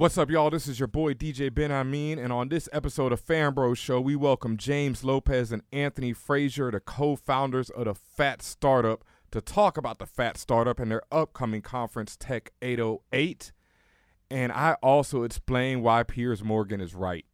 What's up, y'all? This is your boy DJ Benhameen, and on this episode of Fan Bros Show, we welcome James Lopez and Anthony Frazier, the co-founders of the Phat Startup, to talk about the Phat Startup and their upcoming conference Tech 808. And I also explain why Piers Morgan is right.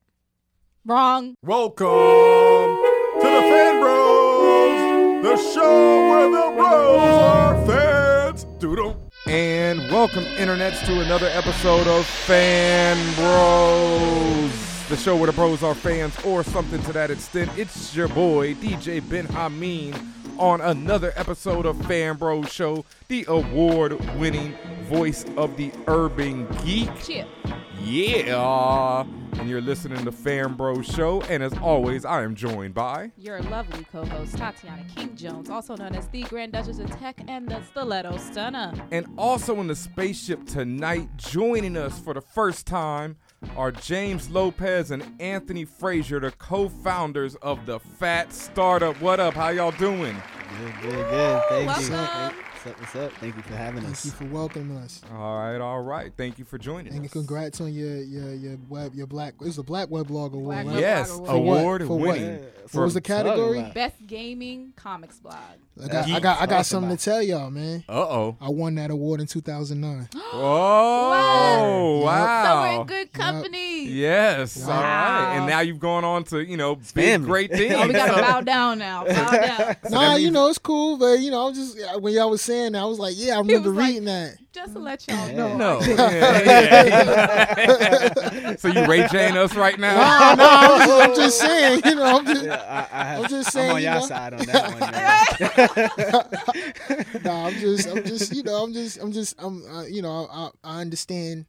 Wrong. Welcome to the Fan Bros, the show where the bros are fans. Doodle. And welcome, internets, to another episode of Fan Bros, the show where the bros are fans or something to that extent. It's your boy, DJ Benhameen, on another episode of Fan Bros Show, the award winning voice of the urban geek. Chip. Yeah. And you're listening to Fan Bro Show. And as always, I am joined by. Your lovely co-host Tatiana King Jones, also known as the Grand Duchess of Tech and the Stiletto Stunner. And also in the spaceship tonight, joining us for the first time are James Lopez and Anthony Frazier, the co-founders of the Phat Startup. What up? How y'all doing? Good, good, good. Thank you. Welcome. What's up? What's up? Thank you for having Thank us. Thank you for welcoming us. All right, all right. Thank you for joining And us. And congrats on your your your web your black it's was a black web-blog award. Black right? Web- Yes, For what? award For what? winning. What was the category? Best gaming comics blog. I got, I got I got something about to tell y'all, man. Uh oh. I won that award in 2009. Oh, Wow. wow. So we're in good company. Yes. All right. And now you've gone on to, you know, big, family. great things. Oh, we gotta bow down now. Bow down. So nah, you know it's cool, but you know I was just when y'all was saying that, I was like, yeah, I remember was like- reading that. Just to let y'all know. No. Yeah, yeah. so you Ray Jane us right now? Nah, nah, I'm just, I'm just saying, you know, I'm just Yeah, I, I have, I'm just I'm on you your know. side on that one. Man. nah, I'm just I'm just you know I'm just I'm just I'm uh, you know I, I understand.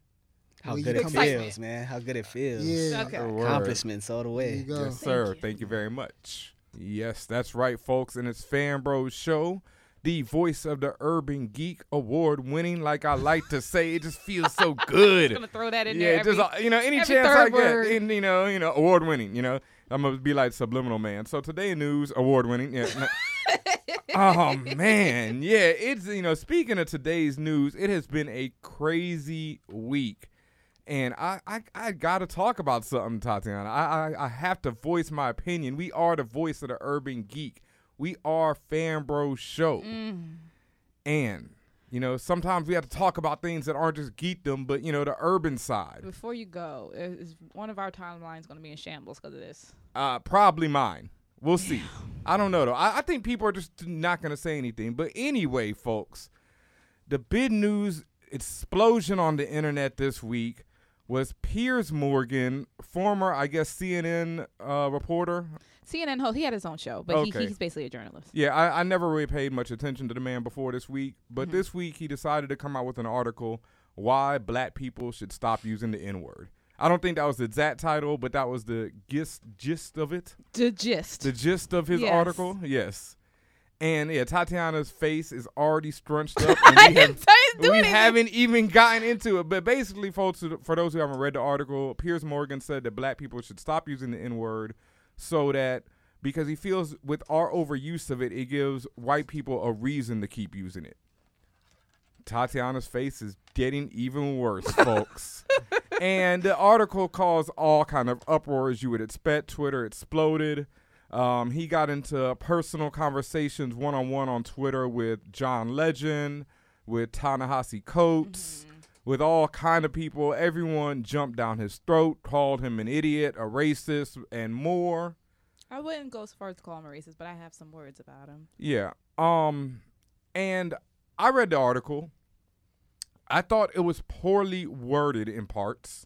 How Where good you it come feels, man. How good it feels. Yeah. Okay. Accomplishments all the way. Yes, sir. you. Thank you very much. Yes, that's right, folks. And it's Fan Bros Show, the voice of the Urban Geek Award winning. Like I like to say, it just feels so good. I'm gonna throw that in yeah, there. Yeah, just uh, you know, any chance I get, in, you know, you know, award winning. You know, I'm gonna be like subliminal man. So today news, award winning. Yeah. oh man, yeah. It's you know, speaking of today's news, it has been a crazy week. And I, I, I got to talk about something, Tatiana. I, I, I have to voice my opinion. We are the voice of the urban geek. We are Fan Bro Show. Mm. And, you know, sometimes we have to talk about things that aren't just geekdom, but, you know, the urban side. Before you go, is one of our timelines gonna be in shambles because of this? Uh, probably mine. We'll see. I don't know, though. I, I think people are just not going to say anything. But anyway, folks, the big news explosion on the internet this week was Piers Morgan, former, I guess, CNN uh, reporter. CNN host. He had his own show, but Okay. he, he's basically a journalist. Yeah, I, I never really paid much attention to the man before this week, but Mhm. this week he decided to come out with an article why black people should stop using the N word. I don't think that was the exact title, but that was the gist gist of it. The gist. The gist of his Yes. article, yes. And yeah, Tatiana's face is already scrunched up, and I we, have, didn't tell you to do we haven't even gotten into it. But basically, folks, for those who haven't read the article, Piers Morgan said that black people should stop using the N word, so that because he feels with our overuse of it, it gives white people a reason to keep using it. Tatiana's face is getting even worse, folks. and the article caused all kind of uproar as you would expect. Twitter exploded. Um, he got into personal conversations one on one on Twitter with John Legend, with Ta-Nehisi Coates, with all kind of people. Everyone jumped down his throat, called him an idiot, a racist, and more. I wouldn't go as far as to call him a racist, but I have some words about him. Yeah. Um and I read the article. I thought it was poorly worded in parts.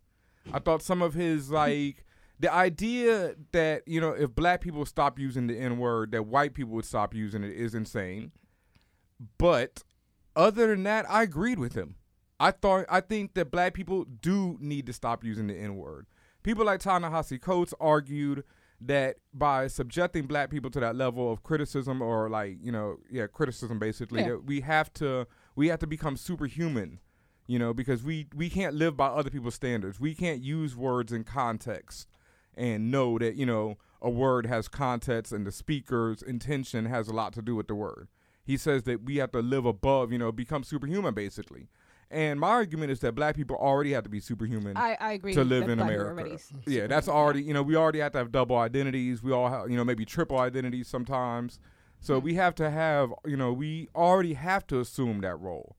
I thought some of his like the idea that, you know, if black people stop using the N-word, that white people would stop using it is insane. But other than that, I agreed with him. I thought I think that black people do need to stop using the N-word. People like Ta-Nehisi Coates argued that by subjecting black people to that level of criticism or like you know yeah criticism basically Yeah. that we have to we have to become superhuman you know because we we can't live by other people's standards we can't use words in context and know that you know a word has context and the speaker's intention has a lot to do with the word he says that we have to live above you know become superhuman basically And my argument is that black people already have to be superhuman. I, I agree. To live that in black people are America. already s- yeah, that's already you know we already have to have double identities. We all have you know maybe triple identities sometimes. So we have to have you know we already have to assume that role.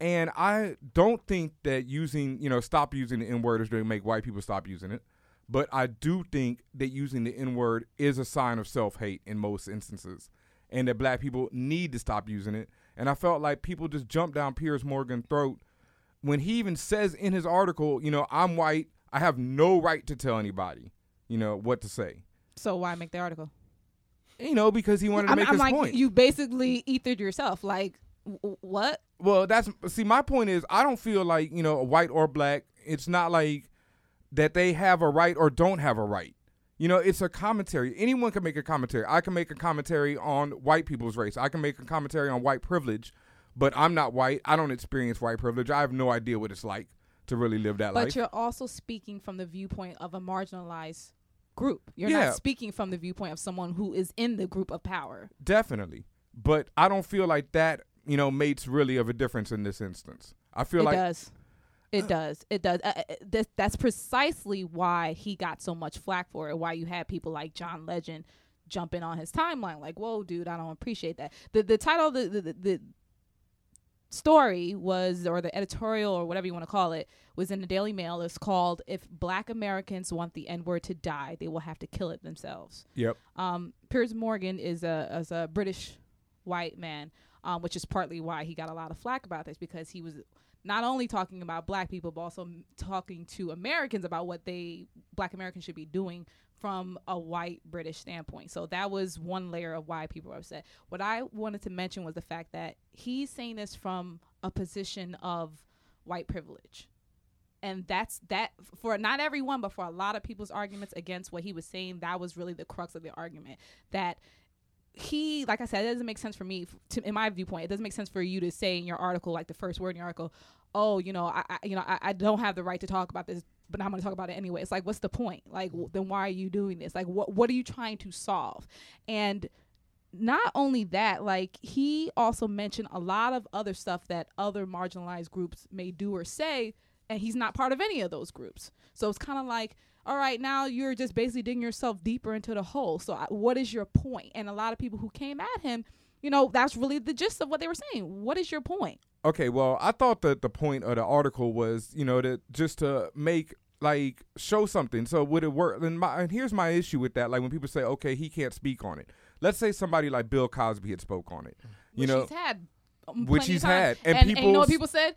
And I don't think that using you know stop using the N word is going to make white people stop using it. But I do think that using the N word is a sign of self hate in most instances, and that black people need to stop using it. And I felt like people just jumped down Piers Morgan's throat when he even says in his article, you know, I'm white, I have no right to tell anybody, you know, what to say. So why make the article? You know, because he wanted to I'm, make I'm his like, point. you basically ethered yourself. Like, w- what? well, that's see, my point is, I don't feel like you know, white or black. It's not like that they have a right or don't have a right. You know, it's a commentary. Anyone can make a commentary. I can make a commentary on white people's race. I can make a commentary on white privilege, but I'm not white. I don't experience white privilege. I have no idea what it's like to really live that But life. But you're also speaking from the viewpoint of a marginalized group. You're Yeah. not speaking from the viewpoint of someone who is in the group of power. Definitely. But I don't feel like that, you know, makes really of a difference in this instance. I feel it like does. It does. It does. Uh, uh, this, that's precisely why he got so much flack for it. Why you had people like John Legend jumping on his timeline, like, "Whoa, dude, I don't appreciate that." The the title of the the, the, the story was, or the editorial, or whatever you want to call it, was in the Daily Mail. It's called "If Black Americans Want the N Word to Die, They Will Have to Kill It Themselves." Yep. Um, Piers Morgan is a is a British white man, um, which is partly why he got a lot of flack about this because he was not only talking about black people but also talking to Americans about what they black Americans should be doing from a white British standpoint. So that was one layer of why people were upset. What I wanted to mention was the fact that he's saying this from a position of white privilege and that's that for not everyone but for a lot of people's arguments against what he was saying that was really the crux of the argument that he like i said it doesn't make sense for me to, in my viewpoint it doesn't make sense for you to say in your article like the first word in your article oh you know i, I you know I, I don't have the right to talk about this but i'm going to talk about it anyway. It's like what's the point? Like then why are you doing this? Like what what are you trying to solve? And not only that, like he also mentioned a lot of other stuff that other marginalized groups may do or say, and he's not part of any of those groups. So it's kind of like, all right, now you're just basically digging yourself deeper into the hole. So I, what is your point? And a lot of people who came at him, you know, that's really the gist of what they were saying. What is your point? Okay, well, I thought that the point of the article was, you know, that just to make like show something. So would it work? And my and here's my issue with that. Like when people say, okay, he can't speak on it. Let's say somebody like Bill Cosby had spoke on it. You which know, he's had. um, Which he's had. And and, and you know what people said?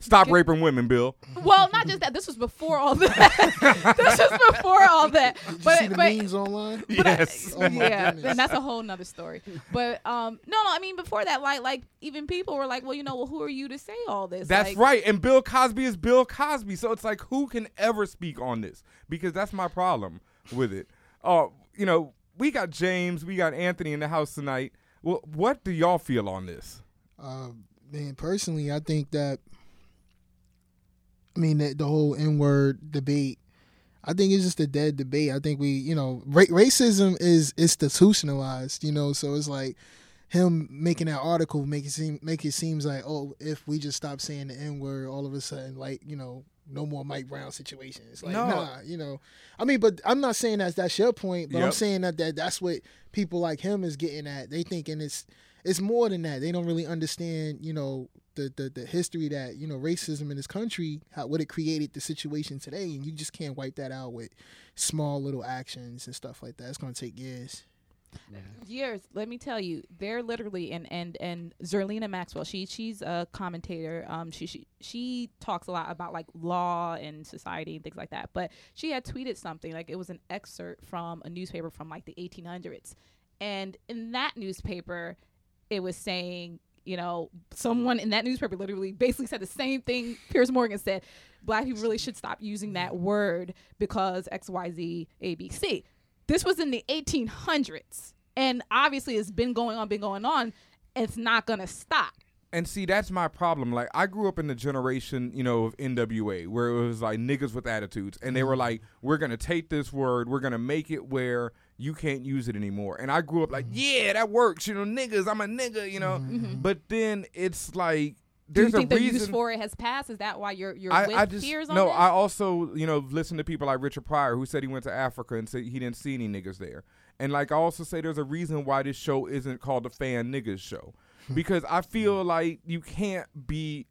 Stop raping women, Bill. Well, not just that. This was before all that. this was before all that. Did you But see the but memes online? But I- Yes. Oh yeah, goodness. and that's a whole nother story. But um, no, no, I mean before that, like, like even people were like, well, you know, well, who are you to say all this? That's Like, right. And Bill Cosby is Bill Cosby. So it's like, who can ever speak on this? Because that's my problem with it. Oh, you know, we got James, we got Anthony in the house tonight. Well, what do y'all feel on this? Uh, man, personally, I think that. I mean, the, the whole N word debate. I think it's just a dead debate. I think we, you know, ra- racism is institutionalized. You know, so it's like him making that article make it seem make it seems like oh, if we just stop saying the N word, all of a sudden, like you know, no more Mike Brown situations. Like, No. nah, you know. I mean, but I'm not saying that's that's your point, but I'm saying that, that that's what people like him is getting at. They thinking it's it's more than that. They don't really understand, you know, the the, the history that you know racism in this country, how what it created the situation today, and you just can't wipe that out with small little actions and stuff like that. It's gonna take years. years. Let me tell you, they're literally and and and Zerlina Maxwell. She she's a commentator. Um, she she she talks a lot about like law and society and things like that. But she had tweeted something like it was an excerpt from a newspaper from like the 1800s, and in that newspaper, it was saying. You know, someone in that newspaper literally basically said the same thing Piers Morgan said. Black people really should stop using that word because X, Y, Z, A, B, C this was in the 1800s and obviously it's been going on been going on it's not gonna stop And see, that's my problem. Like, I grew up in the generation, you know, of NWA, where it was like niggas with attitudes, and they were mm-hmm. like, "We're gonna take this word, we're gonna make it where you can't use it anymore." And I grew up like, mm-hmm. "Yeah, that works," you know, niggas, I'm a nigga, you know. Mm-hmm. Mm-hmm. But then it's like, Do you there's think a the reason. use for it has passed? Is that why you're you're I, with I just Piers on no. I also you know listen to people like Richard Pryor who said he went to Africa and said he didn't see any niggas there. And like I also say, there's a reason why this show isn't called the Fan Niggas Show, hmm. because I hmm. feel like you can't be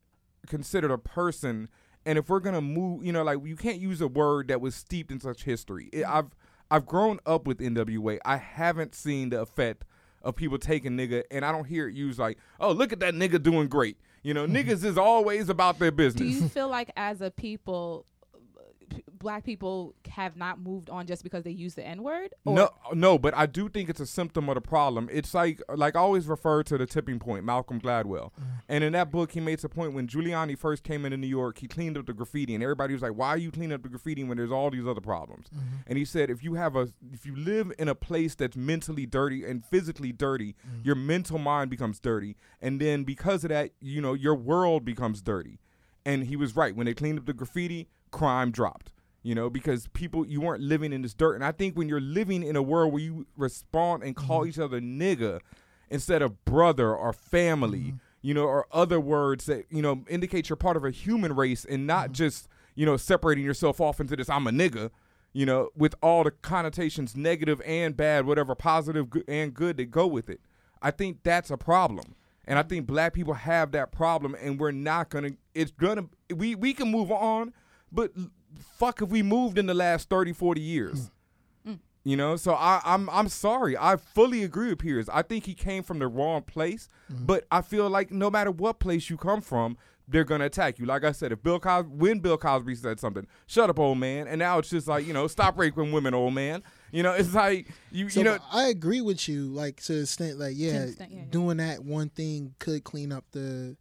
considered a person. And if we're gonna move, you know, like you can't use a word that was steeped in such history. It, hmm. I've I've grown up with NWA. I haven't seen the effect of people taking nigga, and I don't hear it used like, "Oh, look at that nigga doing great." You know, mm-hmm. niggas is always about their business. Do you feel like as a people, black people have not moved on just because they use the N word? No, no, but I do think it's a symptom of the problem. It's like, like I always refer to the tipping point, Malcolm Gladwell, mm. and in that book he makes a point when Giuliani first came into New York, he cleaned up the graffiti, and everybody was like, "Why are you cleaning up the graffiti when there's all these other problems?" Mm-hmm. And he said, if you have a, if you live in a place that's mentally dirty and physically dirty, mm. your mental mind becomes dirty, and then because of that, you know, your world becomes dirty. And he was right when they cleaned up the graffiti, crime dropped you know, because people you weren't living in this dirt. And I think when you're living in a world where you respond and call mm-hmm. each other nigga instead of brother or family, mm-hmm. you know, or other words that you know indicate you're part of a human race and not mm-hmm. just you know separating yourself off into this I'm a nigga. You know, with all the connotations, negative and bad, whatever and good that go with it. I think that's a problem. And I think black people have that problem and we're not gonna it's gonna we we can move on, but fuck have we moved in the last 30, 40 years. Mm. Mm. You know, so I, I'm I'm sorry. I fully agree with Piers. I think he came from the wrong place, mm-hmm. but I feel like no matter what place you come from, they're gonna attack you. Like I said, if Bill Cosby, when Bill Cosby said something, shut up, old man, and now it's just like you know, stop raping women, old man. You know, it's like you So you know, I agree with you, like to the extent, like yeah, extent, yeah, yeah. doing that one thing could clean up the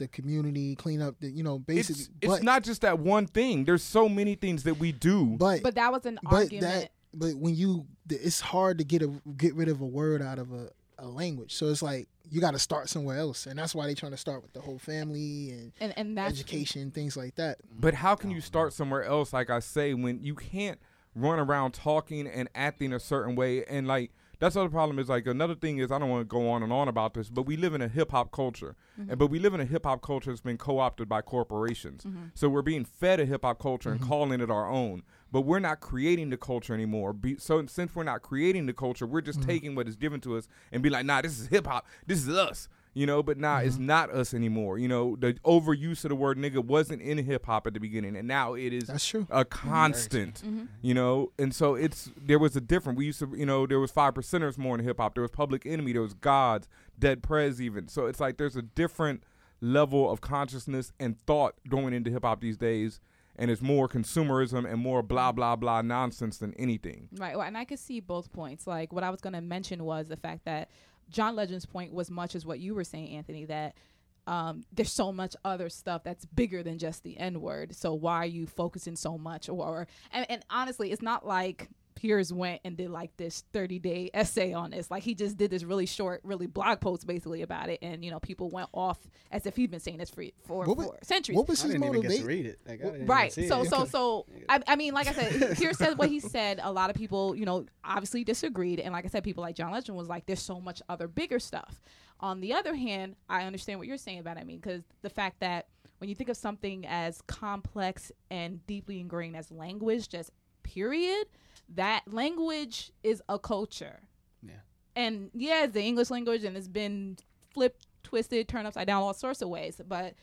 the community, clean up the you know basically. it's, it's not just that one thing. There's so many things that we do. but But that was an but argument. that but when you it's hard to get a get rid of a word out of a, a language. So it's like you got to start somewhere else, and that's why they're trying to start with the whole family and and and that's education, things like that. But how can you start somewhere else, like I say, when you can't run around talking and acting a certain way? And like that's the other problem is like another thing is I don't want to go on and on about this, but we live in a hip hop culture, mm-hmm. and but we live in a hip hop culture that's been co opted by corporations. Mm-hmm. So we're being fed a hip hop culture and mm-hmm. calling it our own. But we're not creating the culture anymore. Be, so since we're not creating the culture, we're just taking what is given to us and be like, nah, this is hip hop. This is us you know but nah it's mm-hmm. not us anymore. You know the overuse of the word nigga wasn't in hip hop at the beginning and now it is That's true. a constant mm-hmm. you know? And so it's there was a different we used to you know there was five percenters more in hip hop. There was public enemy there was gods dead prez even. So it's like there's a different level of consciousness and thought going into hip hop these days and it's more consumerism and more blah mm-hmm. blah blah nonsense than anything. Right, well, and I could see both points. Like what I was going to mention was the fact that John Legend's point was much as what you were saying, Anthony. That um, there's so much other stuff that's bigger than just the N word. So why are you focusing so much? Or, or and, and honestly, it's not like Piers went and did like this 30 day essay on this. Like he just did this really short, really blog post basically about it, and you know people went off as if he'd been saying this for for, What was- for centuries. What was I his didn't even get to motivation? read it. Like, I didn't Right. see So it. so so I, I mean, like I said, Piers said what he said. A lot of people, you know, obviously disagreed, and like I said, people like John Legend was like, "There's so much other bigger stuff." On the other hand, I understand what you're saying about it. I mean, because the fact that when you think of something as complex and deeply ingrained as language, just period, that language is a culture. Yeah. And yeah, it's the English language, and it's been flipped, twisted, turned upside down, all sorts of ways. But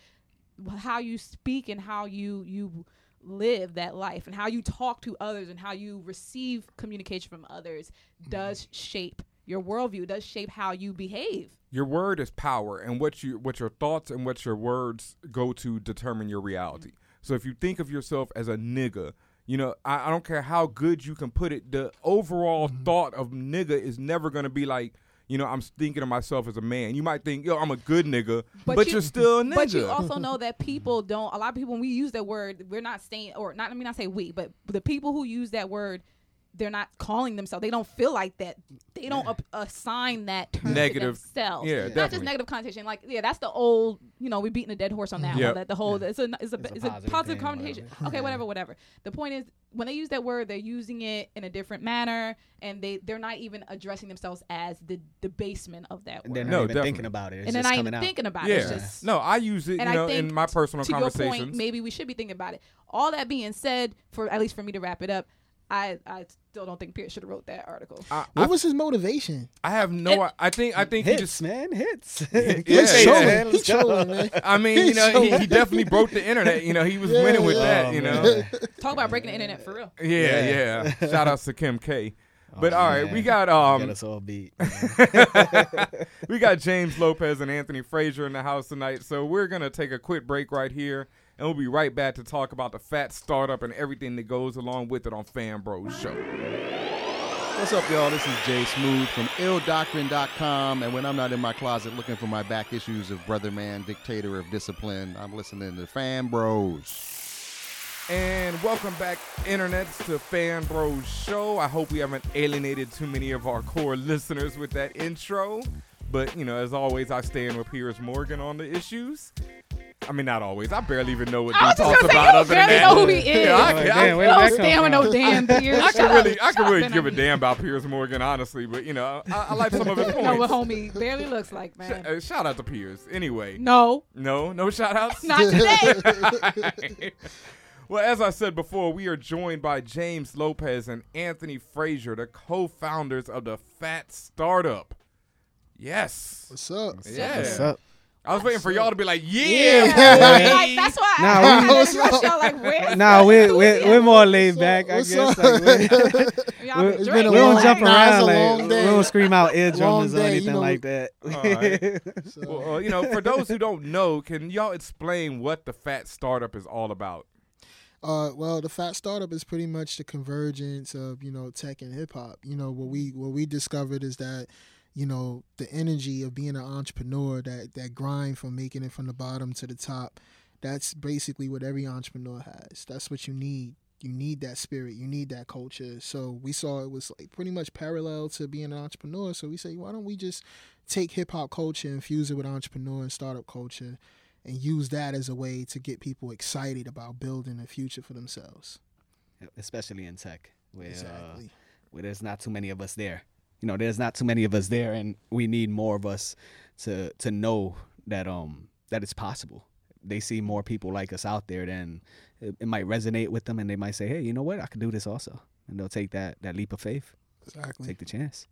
how you speak and how you you live that life and how you talk to others and how you receive communication from others mm-hmm. does shape your worldview does shape how you behave your word is power and what you what your thoughts and what your words go to determine your reality mm-hmm. so if you think of yourself as a nigga you know i, I don't care how good you can put it the overall mm-hmm. thought of nigga is never going to be like you know i'm thinking of myself as a man. You might think yo i'm a good nigga but, But you, you- are still a nigga but you also know that people don't a lot of people when we use that word we're not saying or not let me not say we but the people who use that word they're not calling themselves. They don't feel like that. They don't up, assign that term Negative- to themselves. yeah, not just negative connotation. Like yeah, that's the old. You know, we're beating a dead horse on that Yep. one. That the whole it's a it's a It's it's a positive positive connotation. whatever. Okay, whatever, whatever. The point is when they use that word, they're using it in a different manner, and they they're not even addressing themselves as the debasement of that And word. they're not No, even definitely. thinking about it. It's and they're just not even out. thinking about it. It's Yeah. just No, I use it, you and I know, think in my personal to your point, maybe we should be thinking about it. All that being said, for at least for me to wrap it up, I I still don't think Piers should have wrote that article. I, What I, was his motivation? I have no. I think. I think he just. man, hits. Yeah, He's yeah. trolling. man, He's trolling, man. I mean, you know, he, he definitely broke the internet. You know, he was Yeah, winning with yeah. that. Oh, You know. Talk about breaking the internet for real. Yeah, Yeah. yeah. Shout outs to Kim K. But Oh, all right, man. we got Got um, us all beat. we got James Lopez and Anthony Frazier in the house tonight. So we're gonna take a quick break right here, and we'll be right back to talk about the Phat Startup and everything that goes along with it on Fan Bros Show. What's up, y'all? This is Jay Smooth from illdoctrine.com. And when I'm not in my closet looking for my back issues of Brother Man, Dictator of Discipline, I'm listening to Fan Bros. And welcome back, internets, to Fan Bros Show. I hope we haven't alienated too many of our core listeners with that intro. But, you know, as always, I stand with Piers Morgan on the issues. I mean, not always. I barely even know what I he was just talks gonna say, about you other than barely that. know who he is. Yeah, I, Like, can- damn, I, where You did don't stand with no damn Piers. I can really, I can really give a damn about Piers Morgan, honestly. But, you know, I, I like some of his You know what homie barely looks like, Sh- man. uh, shout out to Piers. Anyway, No, no, no shout outs? not today. well, as I said before, we are joined by James Lopez and Anthony Frazier, the co-founders of the Phat Startup. Yes. What's up? Yeah. What's up? I was waiting for y'all to be like, yeah. Yeah, like, that's why Nah, I, we- I had to rush y'all like, where? Nah, we're, we're, we're more laid back, I guess. Like, we- Y'all we- been It's been a drinking. we don't jump around a like we don't scream out Long eardrummers or day, you anything know. like that. Alright. So, Well, uh, you know, for those who don't know, can y'all explain what the Phat Startup is all about? Uh, well, the Phat Startup is pretty much the convergence of you know tech and hip hop. You know what we what we discovered is that you know the energy of being an entrepreneur, that that grind from making it from the bottom to the top. That's basically what every entrepreneur has. That's what you need. You need that spirit. You need that culture. So we saw it was like pretty much parallel to being an entrepreneur. So we say, why don't we just take hip hop culture, infuse it with entrepreneur and startup culture, and use that as a way to get people excited about building a future for themselves. Especially in tech, where, uh, where there's not too many of us there. You know, there's not too many of us there, and we need more of us to to know that um that it's possible. They see more people like us out there, then it, it might resonate with them, and they might say, "Hey, you know what? I could do this also," and they'll take that that leap of faith, exactly. take the chance.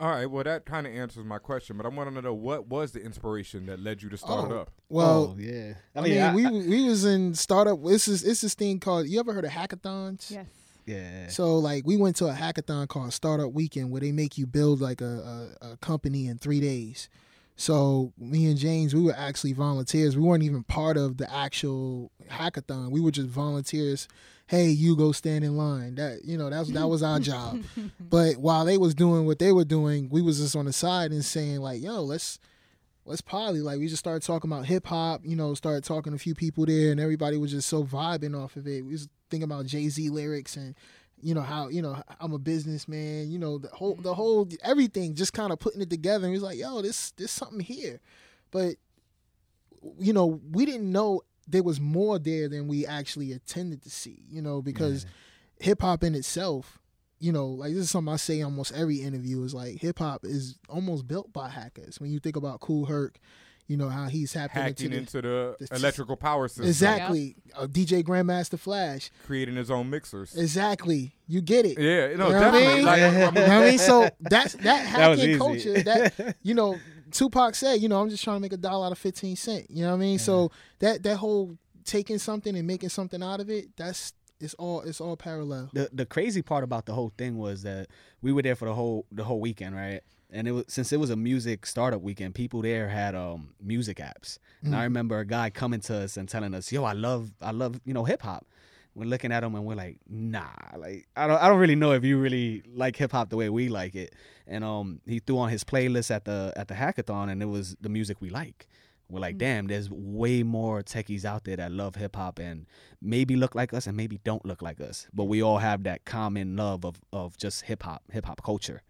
All right, well, that kind of answers my question, but I want to know what was the inspiration that led you to start it Oh, up? Well, oh, yeah. I mean, we we was in startup. This is it's this thing called. You ever heard of hackathons? Yes. Yeah. So like we went to a hackathon called Startup Weekend where they make you build like a, a, a company in three days. So me and James, we were actually volunteers. We weren't even part of the actual hackathon. We were just volunteers. Hey, you go stand in line. That you know, that's that was our job. But while they was doing what they were doing, we was just on the side and saying like, yo, let's let's poly. Like we just started talking about hip hop, you know, started talking to a few people there and everybody was just so vibing off of it. We was thinking about Jay Z lyrics and you know how you know I'm a businessman, you know the whole the whole everything just kind of putting it together. And was like, yo, this there's something here, but you know we didn't know there was more there than we actually attended to see. You know because hip hop in itself, you know, like this is something I say almost every interview is like hip hop is almost built by hackers. When you think about Kool Herc, you know how he's happening Hacking into, into the the- electrical power system, exactly uh, DJ Grandmaster Flash. creating his own mixers. Exactly, you get it. yeah, no, You know what I definitely. mean? Like, I'm- what I mean? So that's that That hacking easy. culture. That you know, Tupac said, you know, I'm just trying to make a dollar out of fifteen cent. You know what I mean? So that that whole taking something and making something out of it, that's it's all it's all parallel. the the crazy part about the whole thing was that we were there for the whole the whole weekend, right? And it was since it was a music startup weekend, people there had um music apps. And I remember a guy coming to us and telling us, "Yo, I love I love you know hip hop." We're looking at him and we're like, "Nah, like I don't I don't really know if you really like hip hop the way we like it." And um he threw on his playlist at the at the hackathon and it was the music we like. We're like, Mm. damn, there's way more techies out there that love hip hop and maybe look like us and maybe don't look like us, but we all have that common love of of just hip hop, hip hop culture.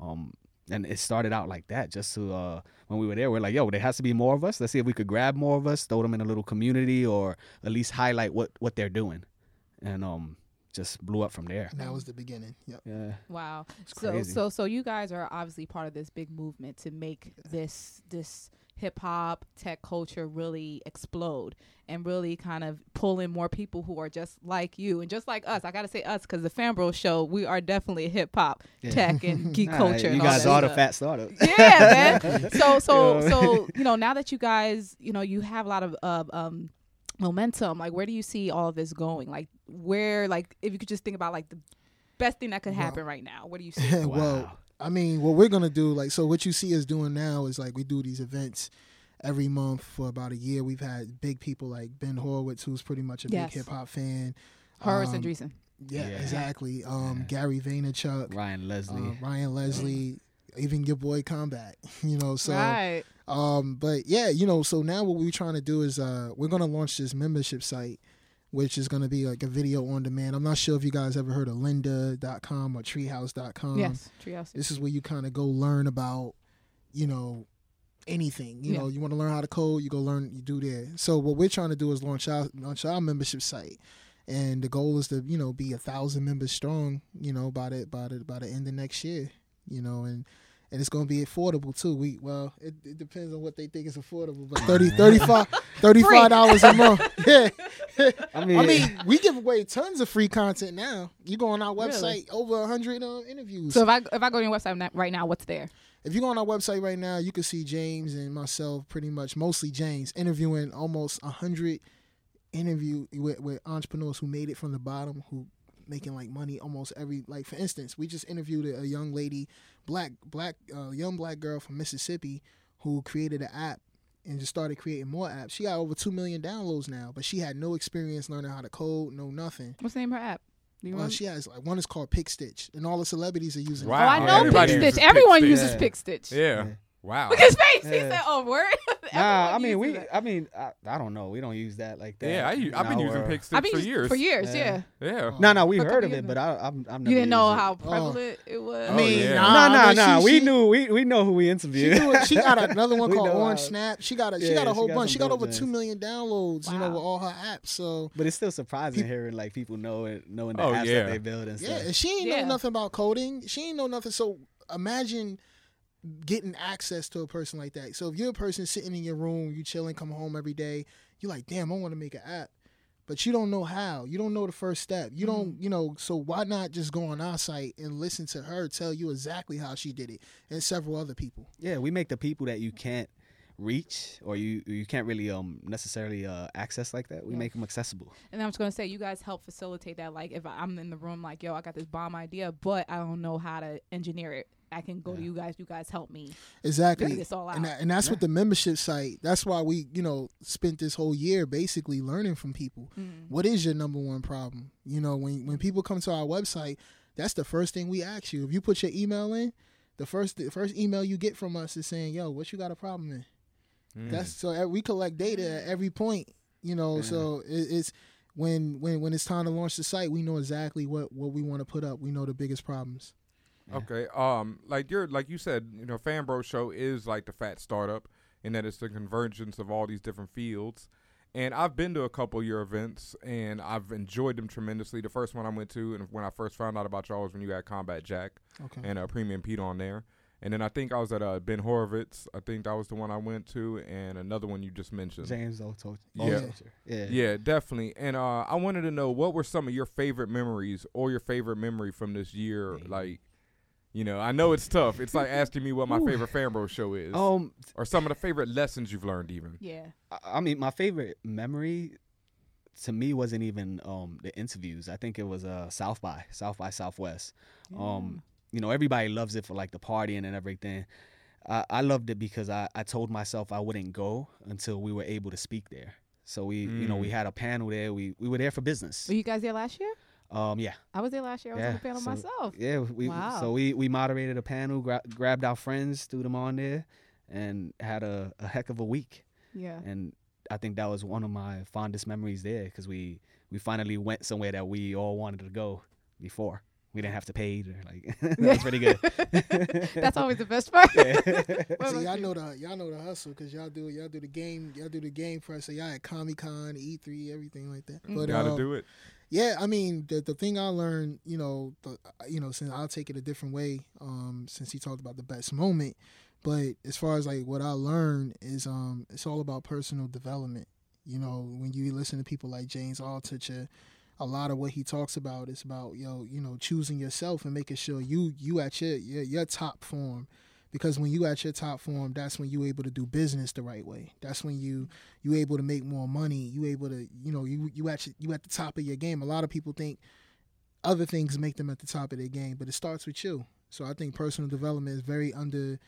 Um, and it started out like that. Just to uh, when we were there, we're like, yo, there has to be more of us. Let's see if we could grab more of us, throw them in a little community, or at least highlight what what they're doing, and um, just blew up from there. And that was the beginning. Yep. Yeah, Wow. It's so crazy. so so you guys are obviously part of this big movement to make this this hip hop tech culture really explode and really kind of pull in more people who are just like you and just like us. I gotta say us because the Fanbro show we are definitely hip hop, Yeah. tech, and geek Nah, culture. You and all guys are the Phat Startup. yeah, man. So so You know? so you know now that you guys you know you have a lot of uh, um momentum. Like where do you see all of this going? Like where like if you could just think about like the best thing that could Well- happen right now. What do you see? well, Wow. I mean, what we're gonna do, like, so what you see us doing now is like we do these events every month for about a year. We've had big people like Ben Horowitz, who's pretty much a Yes. big hip hop fan. Horace Um, and Andreessen. Yeah, Yeah. exactly. Um, Yeah. Gary Vaynerchuk, Ryan Leslie. uh, Ryan Leslie, even your boy Combat. You know, so right. um, but yeah, you know, so now what we're trying to do is uh, we're gonna launch this membership site, which is gonna be like a video on demand. I'm not sure if you guys ever heard of Lynda.com or Treehouse.com. yes. Treehouse. This is where you kind of go learn about, you know, anything. You Yeah. know, you want to learn how to code, you go learn, you do there. So what we're trying to do is launch our launch our membership site, and the goal is to you know be a thousand members strong. You know, by the by the by the end of next year. You know, and and it's going to be affordable too. We well, it, it depends on what they think is affordable, but 30 35 35 dollars a month. Yeah. I mean, I mean, we give away tons of free content now. You go on our Really? website, over a hundred uh, interviews. So if I if I go to your website right now, what's there? If you go on our website right now, you can see James and myself, pretty much mostly James, interviewing almost a hundred interview with, with entrepreneurs who made it from the bottom, who making like money almost every like for instance, we just interviewed a, a young lady, black black uh, young black girl from Mississippi, who created an app and just started creating more apps. She got over two million downloads now, but she had no experience learning how to code, no nothing. What's the name of her app? Well, remember? she has like one is called PicStitch, and all the celebrities are using. it. Wow. oh, I know everybody PicStitch. Everyone Stitch. uses Yeah. PicStitch. Yeah. Yeah. Wow. Look at his face. He Yeah. said, "Oh, word." Nah, I Everyone mean, uses we. it. I mean, I, I don't know. We don't use that like that. Yeah, I've been using our- Pick I Stitch mean, for years. For years, Yeah. yeah. Yeah. No, no, we've For a heard couple of years it, but I, I'm, I'm You didn't know used it. how oh. prevalent it was. I mean, oh, yeah. nah, no, no, but she- We she- knew. We we know who we She, interviewed. do it- she got another one We called know Orange how- Snap. She got a she Yeah, got a she whole got bunch. some She got dope over two joints. downloads. You know, Wow. with all her apps. So but it's still surprising hearing like people know it, knowing the Oh, apps yeah. that they build and yeah, stuff. and she ain't Yeah. know nothing about coding. She ain't know nothing. So imagine getting access to a person like that. So if you're a person sitting in your room, you chilling, come home every day, you're like, damn, I want to make an app. But you don't know how. You don't know the first step. You don't, you know, so why not just go on our site and listen to her tell you exactly how she did it and several other people. Yeah, we make the people that you can't reach or you you can't really um necessarily uh access like that. We Yeah. make them accessible. And I was gonna say, you guys help facilitate that. Like, if I'm in the room, like, yo, I got this bomb idea, but I don't know how to engineer it. I can go to you guys. You guys help me Exactly. figure this all out. and that, and that's what the membership site. That's why we, you know, spent this whole year basically learning from people. Mm. What is your number one problem? You know, when when people come to our website, that's the first thing we ask you. If you put your email in, the first the first email you get from us is saying, "Yo, what you got a problem in?" Mm. That's so we collect data at every point. You know, Yeah. so it, it's when when when it's time to launch the site, we know exactly what what we want to put up. We know the biggest problems. Okay. Um, like you're like you said, you know, Fanbro Show is like the Phat Startup in that it's the convergence of all these different fields. And I've been to a couple of your events and I've enjoyed them tremendously. The first one I went to and when I first found out about y'all was when you had Combat Jack Okay. and uh, Premium Pete on there. And then I think I was at uh, Ben Horowitz. I think that was the one I went to, and another one you just mentioned. James Oto. Yeah. Yeah. Yeah, definitely. And uh, I wanted to know what were some of your favorite memories or your favorite memory from this year. Yeah. Like, you know, I know it's tough. It's like asking me what my Ooh. favorite Fanbro show is, Um or some of the favorite lessons you've learned. Even. Yeah. I- I mean, my favorite memory to me wasn't even um the interviews. I think it was uh South by South by Southwest. Um, you know, everybody loves it for like the partying and everything. I, I loved it because I, I told myself I wouldn't go until we were able to speak there. So we, you know, we Mm. had a panel there. We we were there for business. Were you guys there last year? Um, yeah, I was there last year. I was on Yeah, the panel so- myself. yeah. We Wow. so we we moderated a panel, gra- grabbed our friends, threw them on there, and had a, a heck of a week. Yeah. and I think that was one of my fondest memories there because we we finally went somewhere that we all wanted to go before. We didn't have to pay. Or like that was pretty good. That's always the best part. Yeah. What See, y'all you? know the y'all know the hustle because y'all do y'all do the game y'all do the game press. So y'all at Comic Con, E3, everything like that. But Got to uh, do it. Yeah, I mean the the thing I learned, you know, the, you know, since I'll take it a different way, um, since he talked about the best moment, but as far as like what I learned is, um, it's all about personal development. You know, when you listen to people like James Altucher, a lot of what he talks about is about yo, you know, choosing yourself and making sure you you at your your, your top form. Because when you at your top form, that's when you able to do business the right way. That's when you you able to make more money. You able to you know you you at you at the top of your game. A lot of people think other things make them at the top of their game, but it starts with you. So I think personal development is very under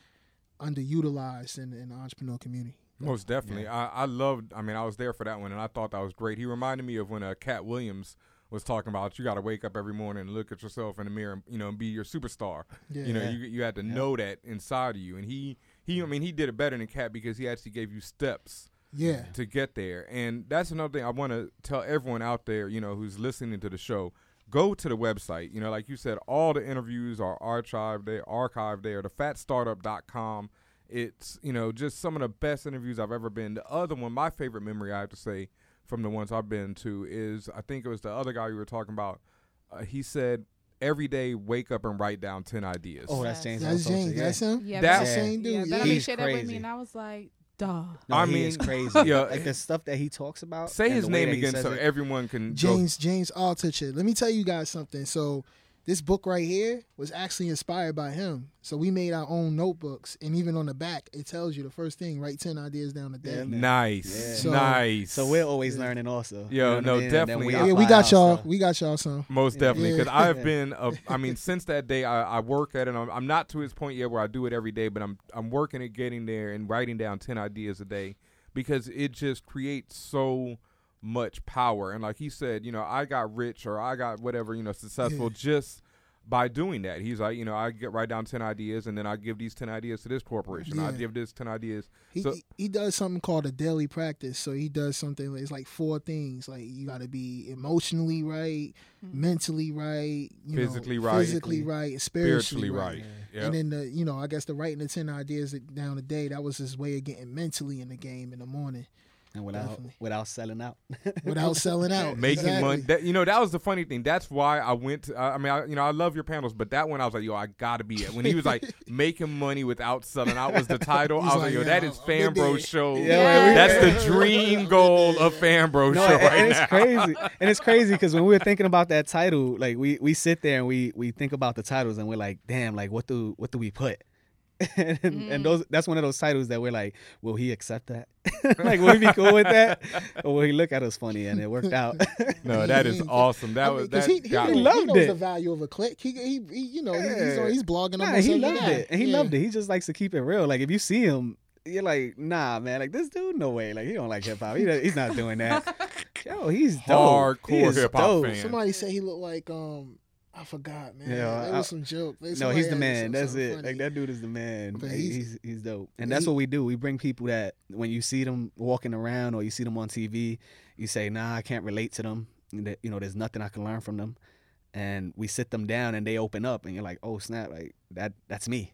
underutilized in, in the entrepreneur community. Most definitely. I, I loved, I mean, I was there for that one, and I thought that was great. He reminded me of when uh, Katt Williams was talking about you got to wake up every morning and look at yourself in the mirror, and, you know, and be your superstar. Yeah. You know, Yeah. you you had to know that inside of you, and he he, I mean, he did it better than Katt because he actually gave you steps Yeah. to get there. And that's another thing I want to tell everyone out there, you know, who's listening to the show. Go to the website. You know, like you said, all the interviews are archived there, archived there. Thephatstartup.com. It's, you know, just some of the best interviews I've ever been. The other one, my favorite memory, I have to say, from the ones I've been to is I think it was the other guy you were talking about. Uh, he said, every day wake up and write down 10 ideas. oh, that's James. That's James. yeah. That's him. Yeah, That- That's the same yeah, dude. Ben Yeah. Ali He's shared that with me, and I was like, duh. No, I he mean, is crazy. yeah, like the stuff that he talks about. Say his name again so it. everyone can go. James James Altucher. Let me tell you guys something. So this book right here was actually inspired by him. So we made our own notebooks, and even on the back, it tells you the first thing: write ten ideas down a day. Yeah. Nice. Yeah. So- nice. So we're always Yeah. learning also. Yo, You know what I no, mean? And then definitely. Yeah, we got y'all. stuff. We got y'all some. Most definitely, because Yeah. I've been, a, I mean, since that day, I, I work at it. I'm, I'm not to his point yet where I do it every day, but I'm I'm working at getting there and writing down ten ideas a day because it just creates so much power. And like he said, you know, I got rich or I got whatever, you know, successful just by doing that. He's like, you know, I get write down ten ideas and then I give these ten ideas to this corporation. I give this ten ideas. He, So- he he does something called a daily practice. So he does something. It's like four things. Like you got to be emotionally right, mm-hmm. mentally right, you Physically know, right. physically mm-hmm. right, and spiritually, Spiritually right. right. Yeah. And then the you know I guess the writing the ten ideas down a day that was his way of getting mentally in the game in the morning and without Definitely. without selling out. without selling out. making Exactly. money. That, you know, that was the funny thing. That's why I went. To, I I mean, I, you know, I love your panels, but that one I was like, yo, I gotta be it. When he was like making money without selling out was the title. He's I was like, like, yo, yeah, that is I'm Fan Bro it. Show. Yeah, That's the dream goal of Fan Bro No, Show and, right and it's now. crazy, and it's crazy because when we were thinking about that title, like we we sit there and we we think about the titles and we're like, damn, like what do what do we put? and, and those that's one of those titles that we're like, will he accept that? like, will he be cool with that, or will he look at us funny? And it worked out. No, that is awesome. That I was mean, 'cause that. he, he, got knows, me. he loved knows it. the value of a click. He, he, he you know, he- he's, Yeah. he's blogging nah, he loved day. it, and he Yeah. loved it. He just likes to keep it real. Like if you see him. You're like, nah, man. Like this dude, no way. Like he don't like hip hop. He, he's not doing that. Yo, he's dope. He Hardcore is hip-hop dope. fan. Somebody said he looked like um I forgot, man. Yeah, there I- was some joke. No, he's the man. That's it. funny. Like that dude is the man. Like, he's- he's, he's dope, and he- that's what we do. We bring people that when you see them walking around or you see them on TV, you say, "Nah, I can't relate to them." That, you know, there's nothing I can learn from them, and we sit them down and they open up, and you're like, "Oh snap! Like that. That's me.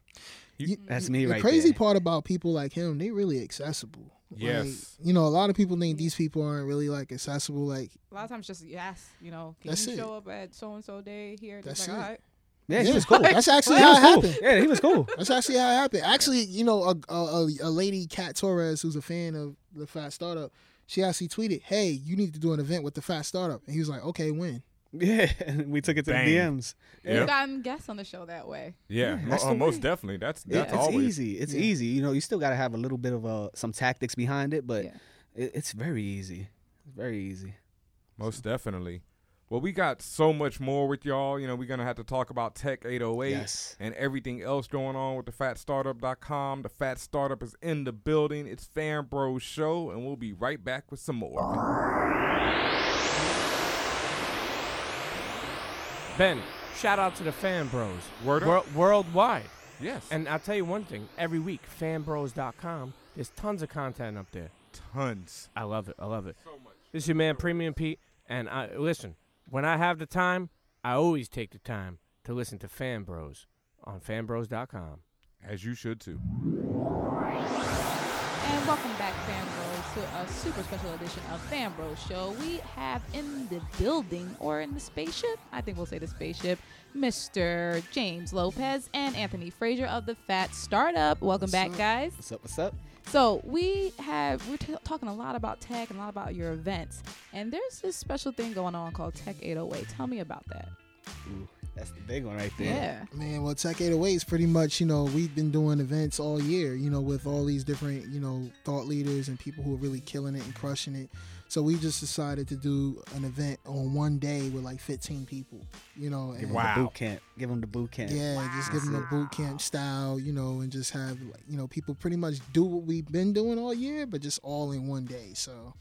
You- That's me the right crazy there." part about people like him, they really accessible. Like, Yes. you know, a lot of people think these people aren't really like accessible. Like, A lot of times, just yes, you know, can That's you it. show up at so and so day here? That's like, it. all right. Yeah, he was cool. that's actually he how it cool. happened. Yeah, he was cool. That's actually how it happened. Actually, you know, a, a, a, a lady, Kat Torres, who's a fan of the Phat Startup, she actually tweeted, "Hey, you need to do an event with the Phat Startup," and he was like, "Okay, when?" Yeah, and we took it to Bang. the DMs. Yeah. We've gotten guests on the show that way. Yeah, that's mo- the uh, most way. definitely. That's Yeah, that's it's always easy. It's Yeah. easy. You know, you still got to have a little bit of uh, some tactics behind it, but Yeah. it, it's very easy. It's very easy. Most definitely. Well, we got so much more with y'all. You know, we're gonna have to talk about Tech 808 Yes. and everything else going on with the phatstartup.com. The Phat Startup is in the building. It's Fan Bros Show, and we'll be right back with some more. Ben, shout out to the fan bros. Word up. Wor- worldwide. Yes. And I'll tell you one thing every week, fanbros.com, there's tons of content up there. tons. I love it. I love it. This is your man Premium Pete, and I listen. When I have the time, I always take the time to listen to Fan Bros on fanbros.com. As you should too. And welcome back, Fan Bros, to a super special edition of Fan Bros Show. We have in the building, or in the spaceship, I think we'll say the spaceship, Mr. James Lopez and Anthony Frazier of the Phat Startup. Welcome What's back, up? guys. What's up? What's up? So we have we're t- talking a lot about tech and a lot about your events, and there's this special thing going on called Tech 808. Tell me about that. Ooh, that's the big one right there. Yeah. Man, well, Tech 808 is pretty much, you know, we've been doing events all year, you know, with all these different, you know, thought leaders and people who are really killing it and crushing it. So we just decided to do an event on one day with like 15 people, you know. Give And, them Wow. the boot camp. Give them the boot camp. Yeah, just give them a boot camp style, you know, and just have, like, you know, people pretty much do what we've been doing all year, but just all in one day. So,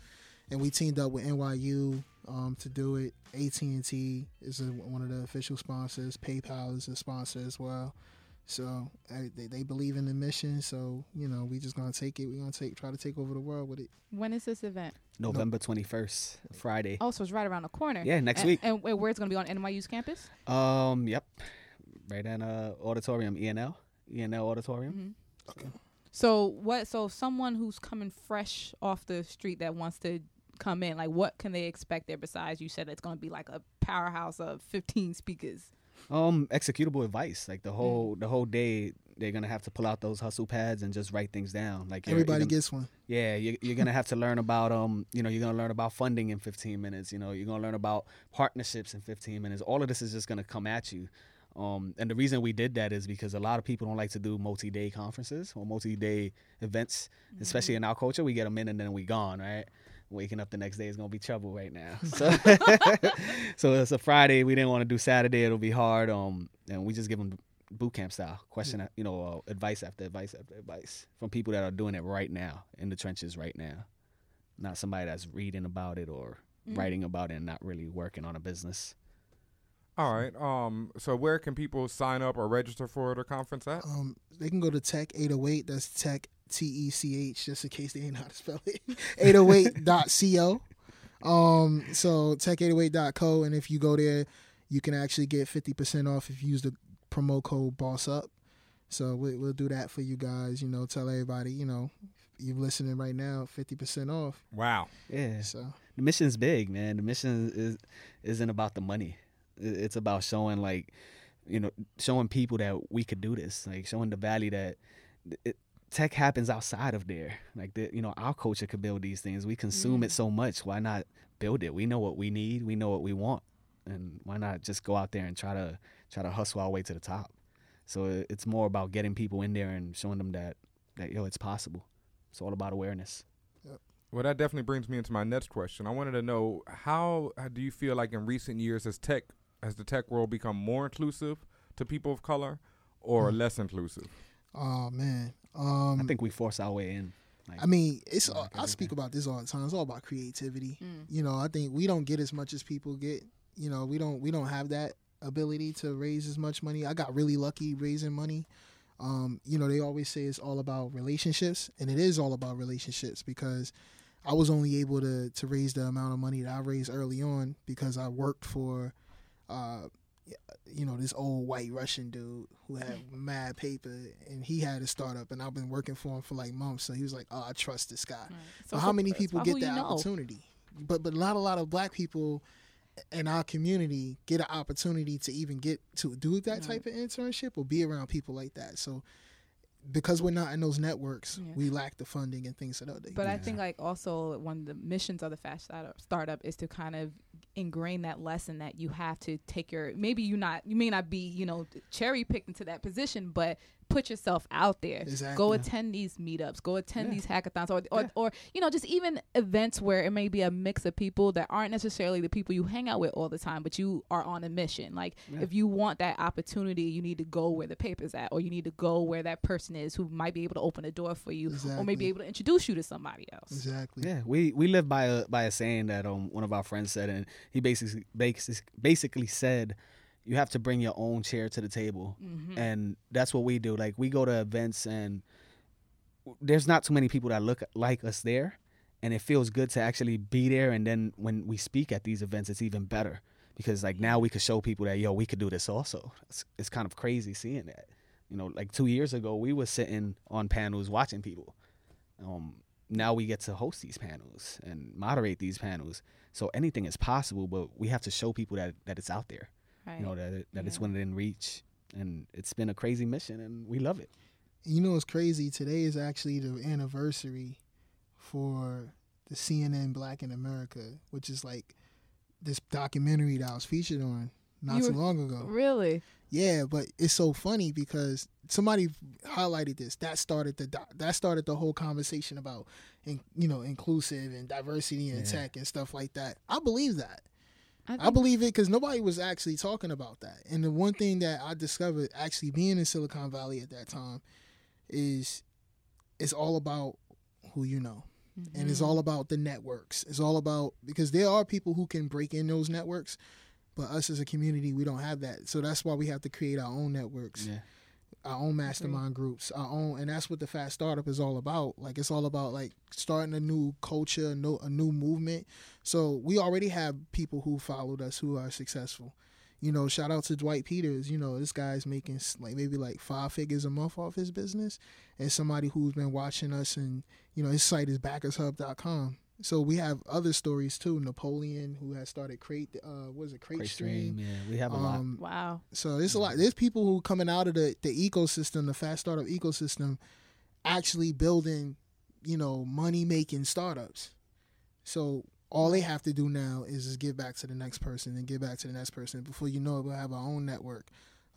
and we teamed up with NYU um, to do it. AT&T is a, one of the official sponsors. PayPal is a sponsor as well. So I, they, they believe in the mission. So you know, we just gonna take it. We gonna take try to take over the world with it. When is this event? November 21st, Friday. Oh, so it's right around the corner. Yeah, next And- week. And, and where it's going to be on NYU's campus? Um, yep. Right in uh auditorium, ENL. ENL auditorium. Mm-hmm. So what? So someone who's coming fresh off the street that wants to come in, like what can they expect there? Besides, you said it's going to be like a powerhouse of 15 speakers. Um, executable advice. Like the Mm. whole the whole day they're gonna have to pull out those hustle pads and just write things down. Like you're- Everybody you're gonna- gets one. Yeah, you're, you're gonna have to learn about um, you know, you're gonna learn about funding in 15 minutes. You know, you're gonna learn about partnerships in 15 minutes. All of this is just gonna come at you. Um, and the reason we did that is because a lot of people don't like to do multi-day conferences or multi-day events, especially in our culture. We get them in and then we gone, right? Waking up the next day is gonna be trouble right now. So, so it's a Friday. We didn't want to do Saturday. It'll be hard. Um, and we just give them boot camp style question, you know, uh, advice after advice after advice from people that are doing it right now in the trenches right now, not somebody that's reading about it or Mm. writing about it and not really working on a business. All right. Um. So where can people sign up or register for the conference at? Um, they can go to Tech 808. That's Tech T E C H, just in case they ain't know how to spell it. 808.co. Um, so tech808.co, and if you go there, you can actually get 50% off if you use the promo code Boss Up. So we, we'll do that for you guys. You know, tell everybody. You know, you're listening right now, 50% off. Wow. Yeah, So the mission's big, man. The mission is isn't about the money. It's about showing like, you know, showing people that we could do this. Like showing the value that it, tech happens outside of there. Like the, you know, our culture could build these things. We consume it so much. Why not build it? We know what we need. We know what we want, and why not just go out there and try to try to hustle our way to the top? So it's more about getting people in there and showing them that that yo, it's possible. It's all about awareness. Well, that definitely brings me into my next question. I wanted to know how, how do you feel like in recent years has tech has the tech world become more inclusive to people of color or Hmm. less inclusive? Oh man. Um, I think we force our way in. Like, I mean, it's. Yeah, all, I speak about this all the time. It's all about creativity. Mm. You know, I think we don't get as much as people get. You know, we don't we don't have that ability to raise as much money. I got really lucky raising money. Um, you know, they always say it's all about relationships, and it is all about relationships because I was only able to to raise the amount of money that I raised early on because I worked for, uh, you know, this old white Russian dude who had mad paper, and he had a startup, and I've been working for him for like months. So he was like, "Oh, I trust this guy." So So how many people get who you that know. opportunity? But but not a lot of black people in our community get an opportunity to even get to do that Right. type of internship or be around people like that. So because we're not in those networks, Yeah. we lack the funding and things of that. But I think like also one of the missions of the Phat Startup startup is to kind of ingrain that lesson that you have to take your maybe you not you may not be you know cherry picked into that position, but put yourself out there. Go attend these meetups. Go attend Yeah. these hackathons, or or, Yeah. or you know just even events where it may be a mix of people that aren't necessarily the people you hang out with all the time, but you are on a mission. Like Yeah. if you want that opportunity, you need to go where the paper's at, or you need to go where that person is who might be able to open a door for you, or Exactly. maybe able to introduce you to somebody else. exactly. Yeah, we we live by a by a saying that um one of our friends said, and he basically basically basically said, you have to bring your own chair to the table, Mm-hmm. and that's what we do. Like we go to events, and there's not too many people that look like us there, and it feels good to actually be there. And then when we speak at these events, it's even better because like now we could show people that yo, we could do this also. It's, it's kind of crazy seeing that. You know, like two years ago, we were sitting on panels watching people. Um, now we get to host these panels and moderate these panels. So anything is possible, but we have to show people that that it's out there. Right. You know that it, that it's Yeah. within reach, and it's been a crazy mission, and we love it. You know it's crazy? Today is actually the anniversary for the CNN Black in America, which is like this documentary that I was featured on not You too were- long ago. Really? Yeah, but it's so funny because somebody highlighted this. That started the that started the whole conversation about, in, you know, inclusive and diversity in Yeah. tech and stuff like that. I believe that. I think- believe it because nobody was actually talking about that. And the one thing that I discovered actually being in Silicon Valley at that time is it's all about who you know. And it's Mhm. all about the networks. It's all about because there are people who can break in those networks, but us as a community, we don't have that. So that's why we have to create our own networks Yeah. Our own mastermind groups, our own, and that's what the Phat Startup is all about. Like it's all about like starting a new culture, a new, a new movement. So we already have people who followed us who are successful. You know, shout out to Dwight Peters. You know, this guy's making like maybe like five figures a month off his business, and somebody who's been watching us, and you know, his site is backershub.com. So we have other stories too. Napoleon, who has started Crate, uh, what is it, Crate, Great Stream. stream, yeah, we have a lot. Um, Wow. so there's a lot. There's people who coming out of the the ecosystem, the Phat Startup ecosystem, actually building, you know, money making startups. So all they have to do now is just give back to the next person and give back to the next person. Before you know it, we'll have our own network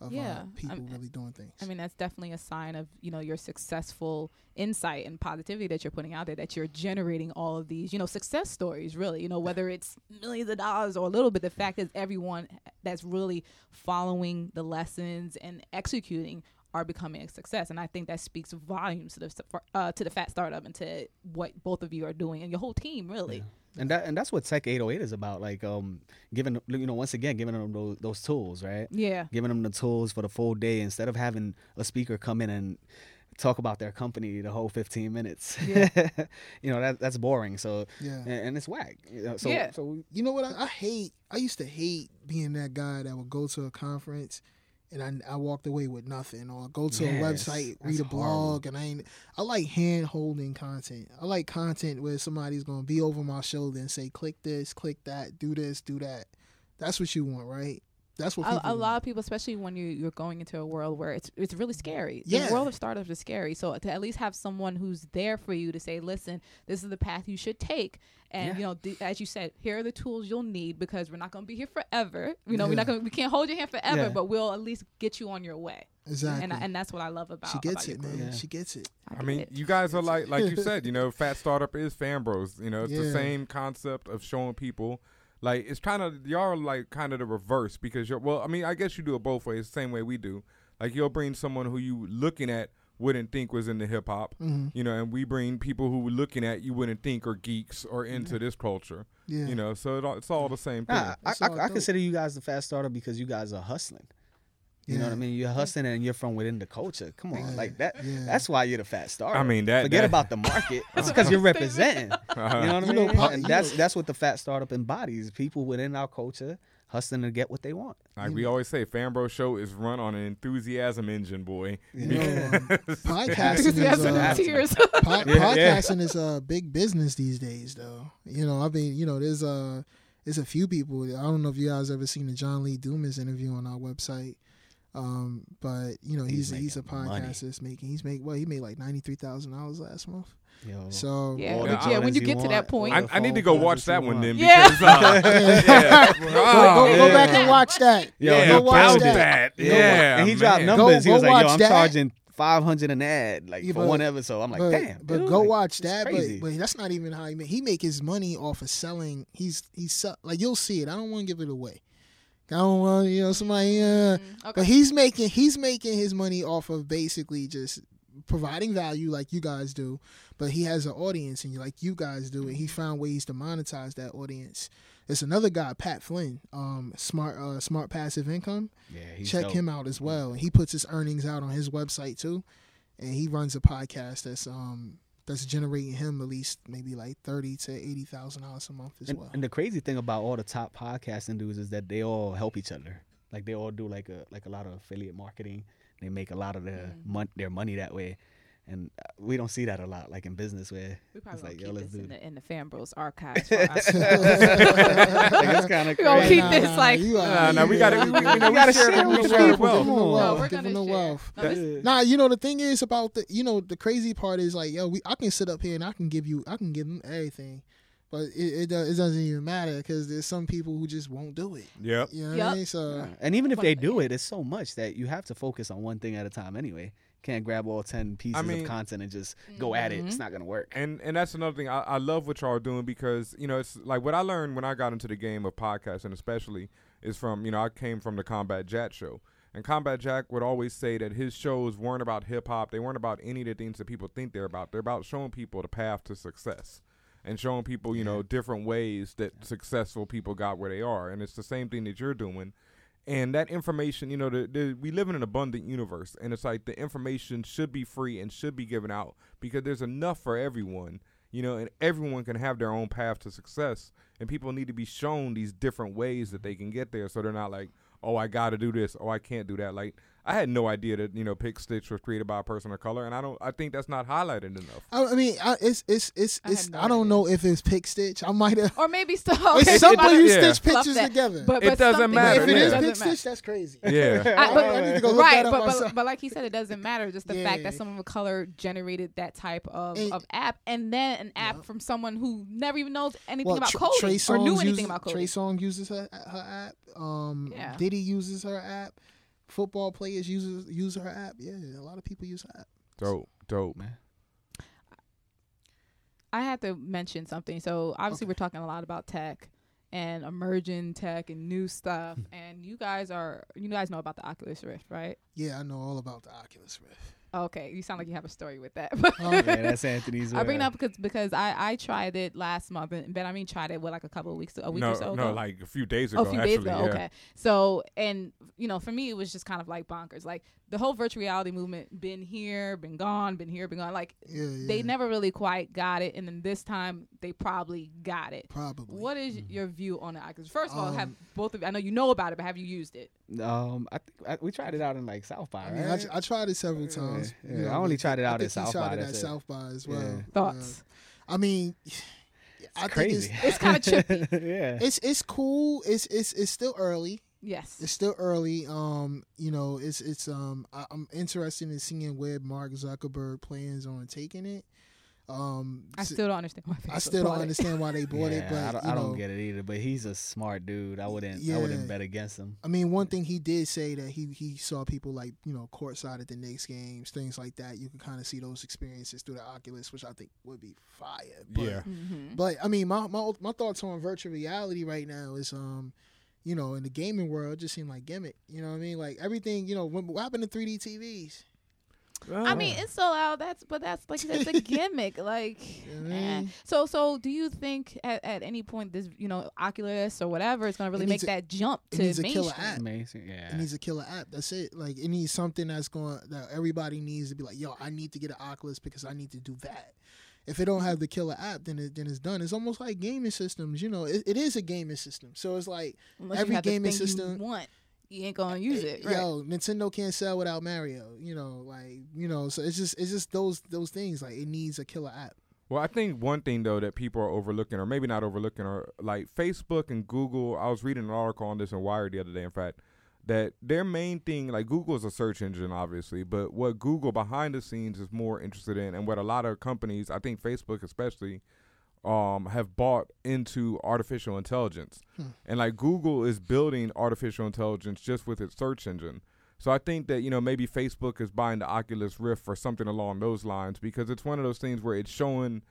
of Yeah, uh, people I'm- really doing things. I mean, that's definitely a sign of you know your successful insight and positivity that you're putting out there. That you're generating all of these you know success stories. Really, you know whether it's millions of dollars or a little bit. The fact is, everyone that's really following the lessons and executing are becoming a success, and I think that speaks volumes to the uh, to the Phat Startup and to what both of you are doing and your whole team. Really, and that and that's what Tech 808 is about. Like um, giving you know once again giving them those, those tools, right? yeah. Giving them the tools for the full day instead of having a speaker come in and talk about their company the whole 15 minutes. Yeah. you know that that's boring. So yeah. and, and it's whack. You know, so Yeah. so You know what? I, I hate. I used to hate being that guy that would go to a conference and I, I walked away with nothing, or go to a website, read a horrible. blog, and I ain't. I like hand holding content. I like content where somebody's gonna be over my shoulder and say, "Click this, click that, do this, do that." That's what you want, right? That's what a, people a lot of people, especially when you you're going into a world where it's it's really scary. Yeah. The world of startups is scary. So to at least have someone who's there for you to say, "Listen, this is the path you should take," and Yeah. you know, th- as you said, here are the tools you'll need because we're not going to be here forever. You know, we're not going we can't hold your hand forever, Yeah. but we'll at least get you on your way. exactly. And and that's what I love about it. she gets about it, man. Yeah. She gets it. I, I get mean, it. you guys are like, like you said, you know, Phat Startup is fan bros. You know, it's the same concept of showing people. Like, it's kind of y'all are like kind of the reverse because you're. Well, I mean, I guess you do it both ways, the same way we do. Like, you'll bring someone who you looking at wouldn't think was into hip hop, hmm you know, and we bring people who looking at you wouldn't think are geeks or into this culture, Yeah. you know. So it all, it's all the same thing. Nah, I, I, I consider you guys the fast starter because you guys are hustling. You know what I mean? You're hustling and you're from within the culture. Come on, Yeah. like that. Yeah. That's why you're the fat starter. I mean that. Forget that, about the market. It's because you're representing. You know what I You know, mean? po- and that's know- that's what the Phat Startup embodies. People within our culture hustling to get what they want. Like we always say, Fanbro Show is run on an enthusiasm engine, boy. You know, um, podcasting is uh, tears. po- Yeah, yeah. podcasting is a big business these days, though. You know, I mean, you know, there's a there's a few people. I don't know if you guys ever seen the John Lee Dumas interview on our website. Um, but you know, he's He's he's, a making money. that's making he's make well, he made like ninety three thousand dollars last month. Yo. So Yeah, All the yeah, when you you get to that point, I, I need to go watch that that one want. then Yeah. because uh, yeah. go, go, go back and watch that. Yo, yeah, go watch that. that. Yeah, and he dropped man. numbers. he was like, "Yo, I'm that. charging five hundred an ad, like Yeah, for but- one episode." I'm like, but, "Damn!" but dude, go like, watch that. But, but that's not even how he make. He make his money off of selling. He's he's like you'll see it. I don't want to give it away. I don't want you know somebody. Uh, Mm, But okay. he's making he's making his money off of basically just providing value like you guys do, but he has an audience and you like you guys do, and he found ways to monetize that audience. There's another guy, Pat Flynn, um, smart uh, smart passive income. yeah, he's Check dope. him out as well, and he puts his earnings out on his website too, and he runs a podcast that's um that's generating him at least maybe like thirty to eighty thousand dollars a month as And, well. and the crazy thing about all the top podcasting dudes is that they all help each other. Like they all do like a like a lot of affiliate marketing. They make a lot of their Mhm. mon- their money that way, and uh, we don't see that a lot like in business where We probably It's gonna like, yo, keep let's this do in it. the, in the Fan Bros archives. For us. like, it's kind of We gonna crazy. keep this like- you Nah, nah, we gotta- are- we- we- we gotta share share the- with we the share the people. wealth. The No, wealth. we're Give 'em gonna the share. wealth. No, this- Nah, you know the thing is about the you know the crazy part is like yo, we I can sit up here and I can give you I can give them everything, but it it, does, it doesn't even matter because there's some people who just won't do it. Yep. You know what Yep. I mean? So And even if they do it, it's so much that you have to focus on one thing at a time anyway. Can't grab all ten pieces mean- of content and just go at it. It's Mhm. not gonna work. And and that's another thing. I, I love what y'all are doing because you know it's like what I learned when I got into the game of podcasting, especially is from you know I came from the Combat Jack show, and Combat Jack would always say that his shows weren't about hip hop. They weren't about any of the things that people think they're about. They're about showing people the path to success and showing people you know different ways that successful people got where they are. And it's the same thing that you're doing. And that information, you know, the, the, we live in an abundant universe, and it's like the information should be free and should be given out because there's enough for everyone, you know, and everyone can have their own path to success. And people need to be shown these different ways that they can get there, so they're not like, oh, I got to do this, oh, I can't do that. Like I had no idea that you know PicStitch was created by a person of color, and I don't, I think that's not highlighted enough. I, I mean, I, it's it's it's I it's. no I, don't idea. know if it's PicStitch. I might have. or maybe still. It's okay, something somebody- you yeah. stitch pictures that. together. But, It doesn't something- matter, if it yeah. is pick matter. stitch, that's crazy. Yeah. I- but- I need to go look right, that up but, but but like he said, it doesn't matter. Just the fact that someone of color generated that type of, And- of app, and then an app Yep. from someone who never even knows anything Well, about Tr- coding Trey or Songz knew anything uses, about Trey. Song uses her her app. Um, Yeah. Diddy uses her app. Football players uses use her app. Yeah, a lot of people use her app. Dope, dope. Man. I had to mention something. So obviously, Okay. we're talking a lot about tech and emerging tech and new stuff. and you guys are, you guys know about the Oculus Rift, right? Yeah, I know all about the Oculus Rift. Okay, you sound like you have a story with that. Oh, yeah, that's Anthony's. I bring it uh, up because because I I tried it last month, and Ben I mean tried it what like a couple of weeks a week no, or so no, ago. like a few days Oh, ago. a few actually, days ago. yeah. Okay. So, and you know, for me, it was just kind of like bonkers. Like the whole virtual reality movement, been here, been gone, been here, been gone. Like Yeah, yeah. they never really quite got it, and then this time they probably got it. probably. What is your view on the Oculus? First of all, have Um, both of you? I know you know about it, but have you used it? Um, I, think I we tried it out in like South by, I, mean, I, I tried it several times. yeah. you know, I only tried it I out think at he South tried by, it at that's it. South by as well. Yeah. Thoughts? Uh, I mean, I think crazy. it's It's kind of trippy. yeah. it's it's cool. It's it's it's still early. Yes. It's still early. Um, you know, it's it's um I, I'm interested in seeing where Mark Zuckerberg plans on taking it. Um, I s- still don't understand why. I still don't it. understand why they bought it, Yeah, but I don't, you I don't get it either. But he's a smart dude. I wouldn't. Yeah. I wouldn't bet against him. I mean, one thing he did say that he he saw people like you know courtside at the Knicks games, things like that. You can kind of see those experiences through the Oculus, which I think would be fire. But, Yeah. Mhm. But I mean, my my my thoughts on virtual reality right now is um, you know, in the gaming world, it just seemed like gimmick. You know what I mean? Like everything. You know, what, what happened to 3D TVs? I mean, it's so out. That's but that's like you said, it's a gimmick. Like, You know what I eh. mean? so so do you think at, at any point this you know Oculus or whatever is going to really make a- that jump it to needs a killer app. Amazing. Yeah. It needs a killer app. That's it. Like it needs something that's going that everybody needs to be like, yo, I need to get an Oculus because I need to do that. If it don't have the killer app, then it then it's done. It's almost like gaming systems. You know, it, it is a gaming system. So it's like, Unless Every you have gaming system- you want, you ain't gonna eh, use eh, it. Right? yo, Nintendo can't sell without Mario. You know, like you know, so it's just it's just those those things. Like it needs a killer app. Well, I think one thing though that people are overlooking, or maybe not overlooking, or like Facebook and Google. I was reading an article on this in Wired the other day. In fact, that their main thing, like Google is a search engine, obviously, but what Google behind the scenes is more interested in, and what a lot of companies, I think Facebook especially, um, have bought into artificial intelligence, Hmm. and like Google is building artificial intelligence just with its search engine. So I think that you know maybe Facebook is buying the Oculus Rift or something along those lines because it's one of those things where it's showing,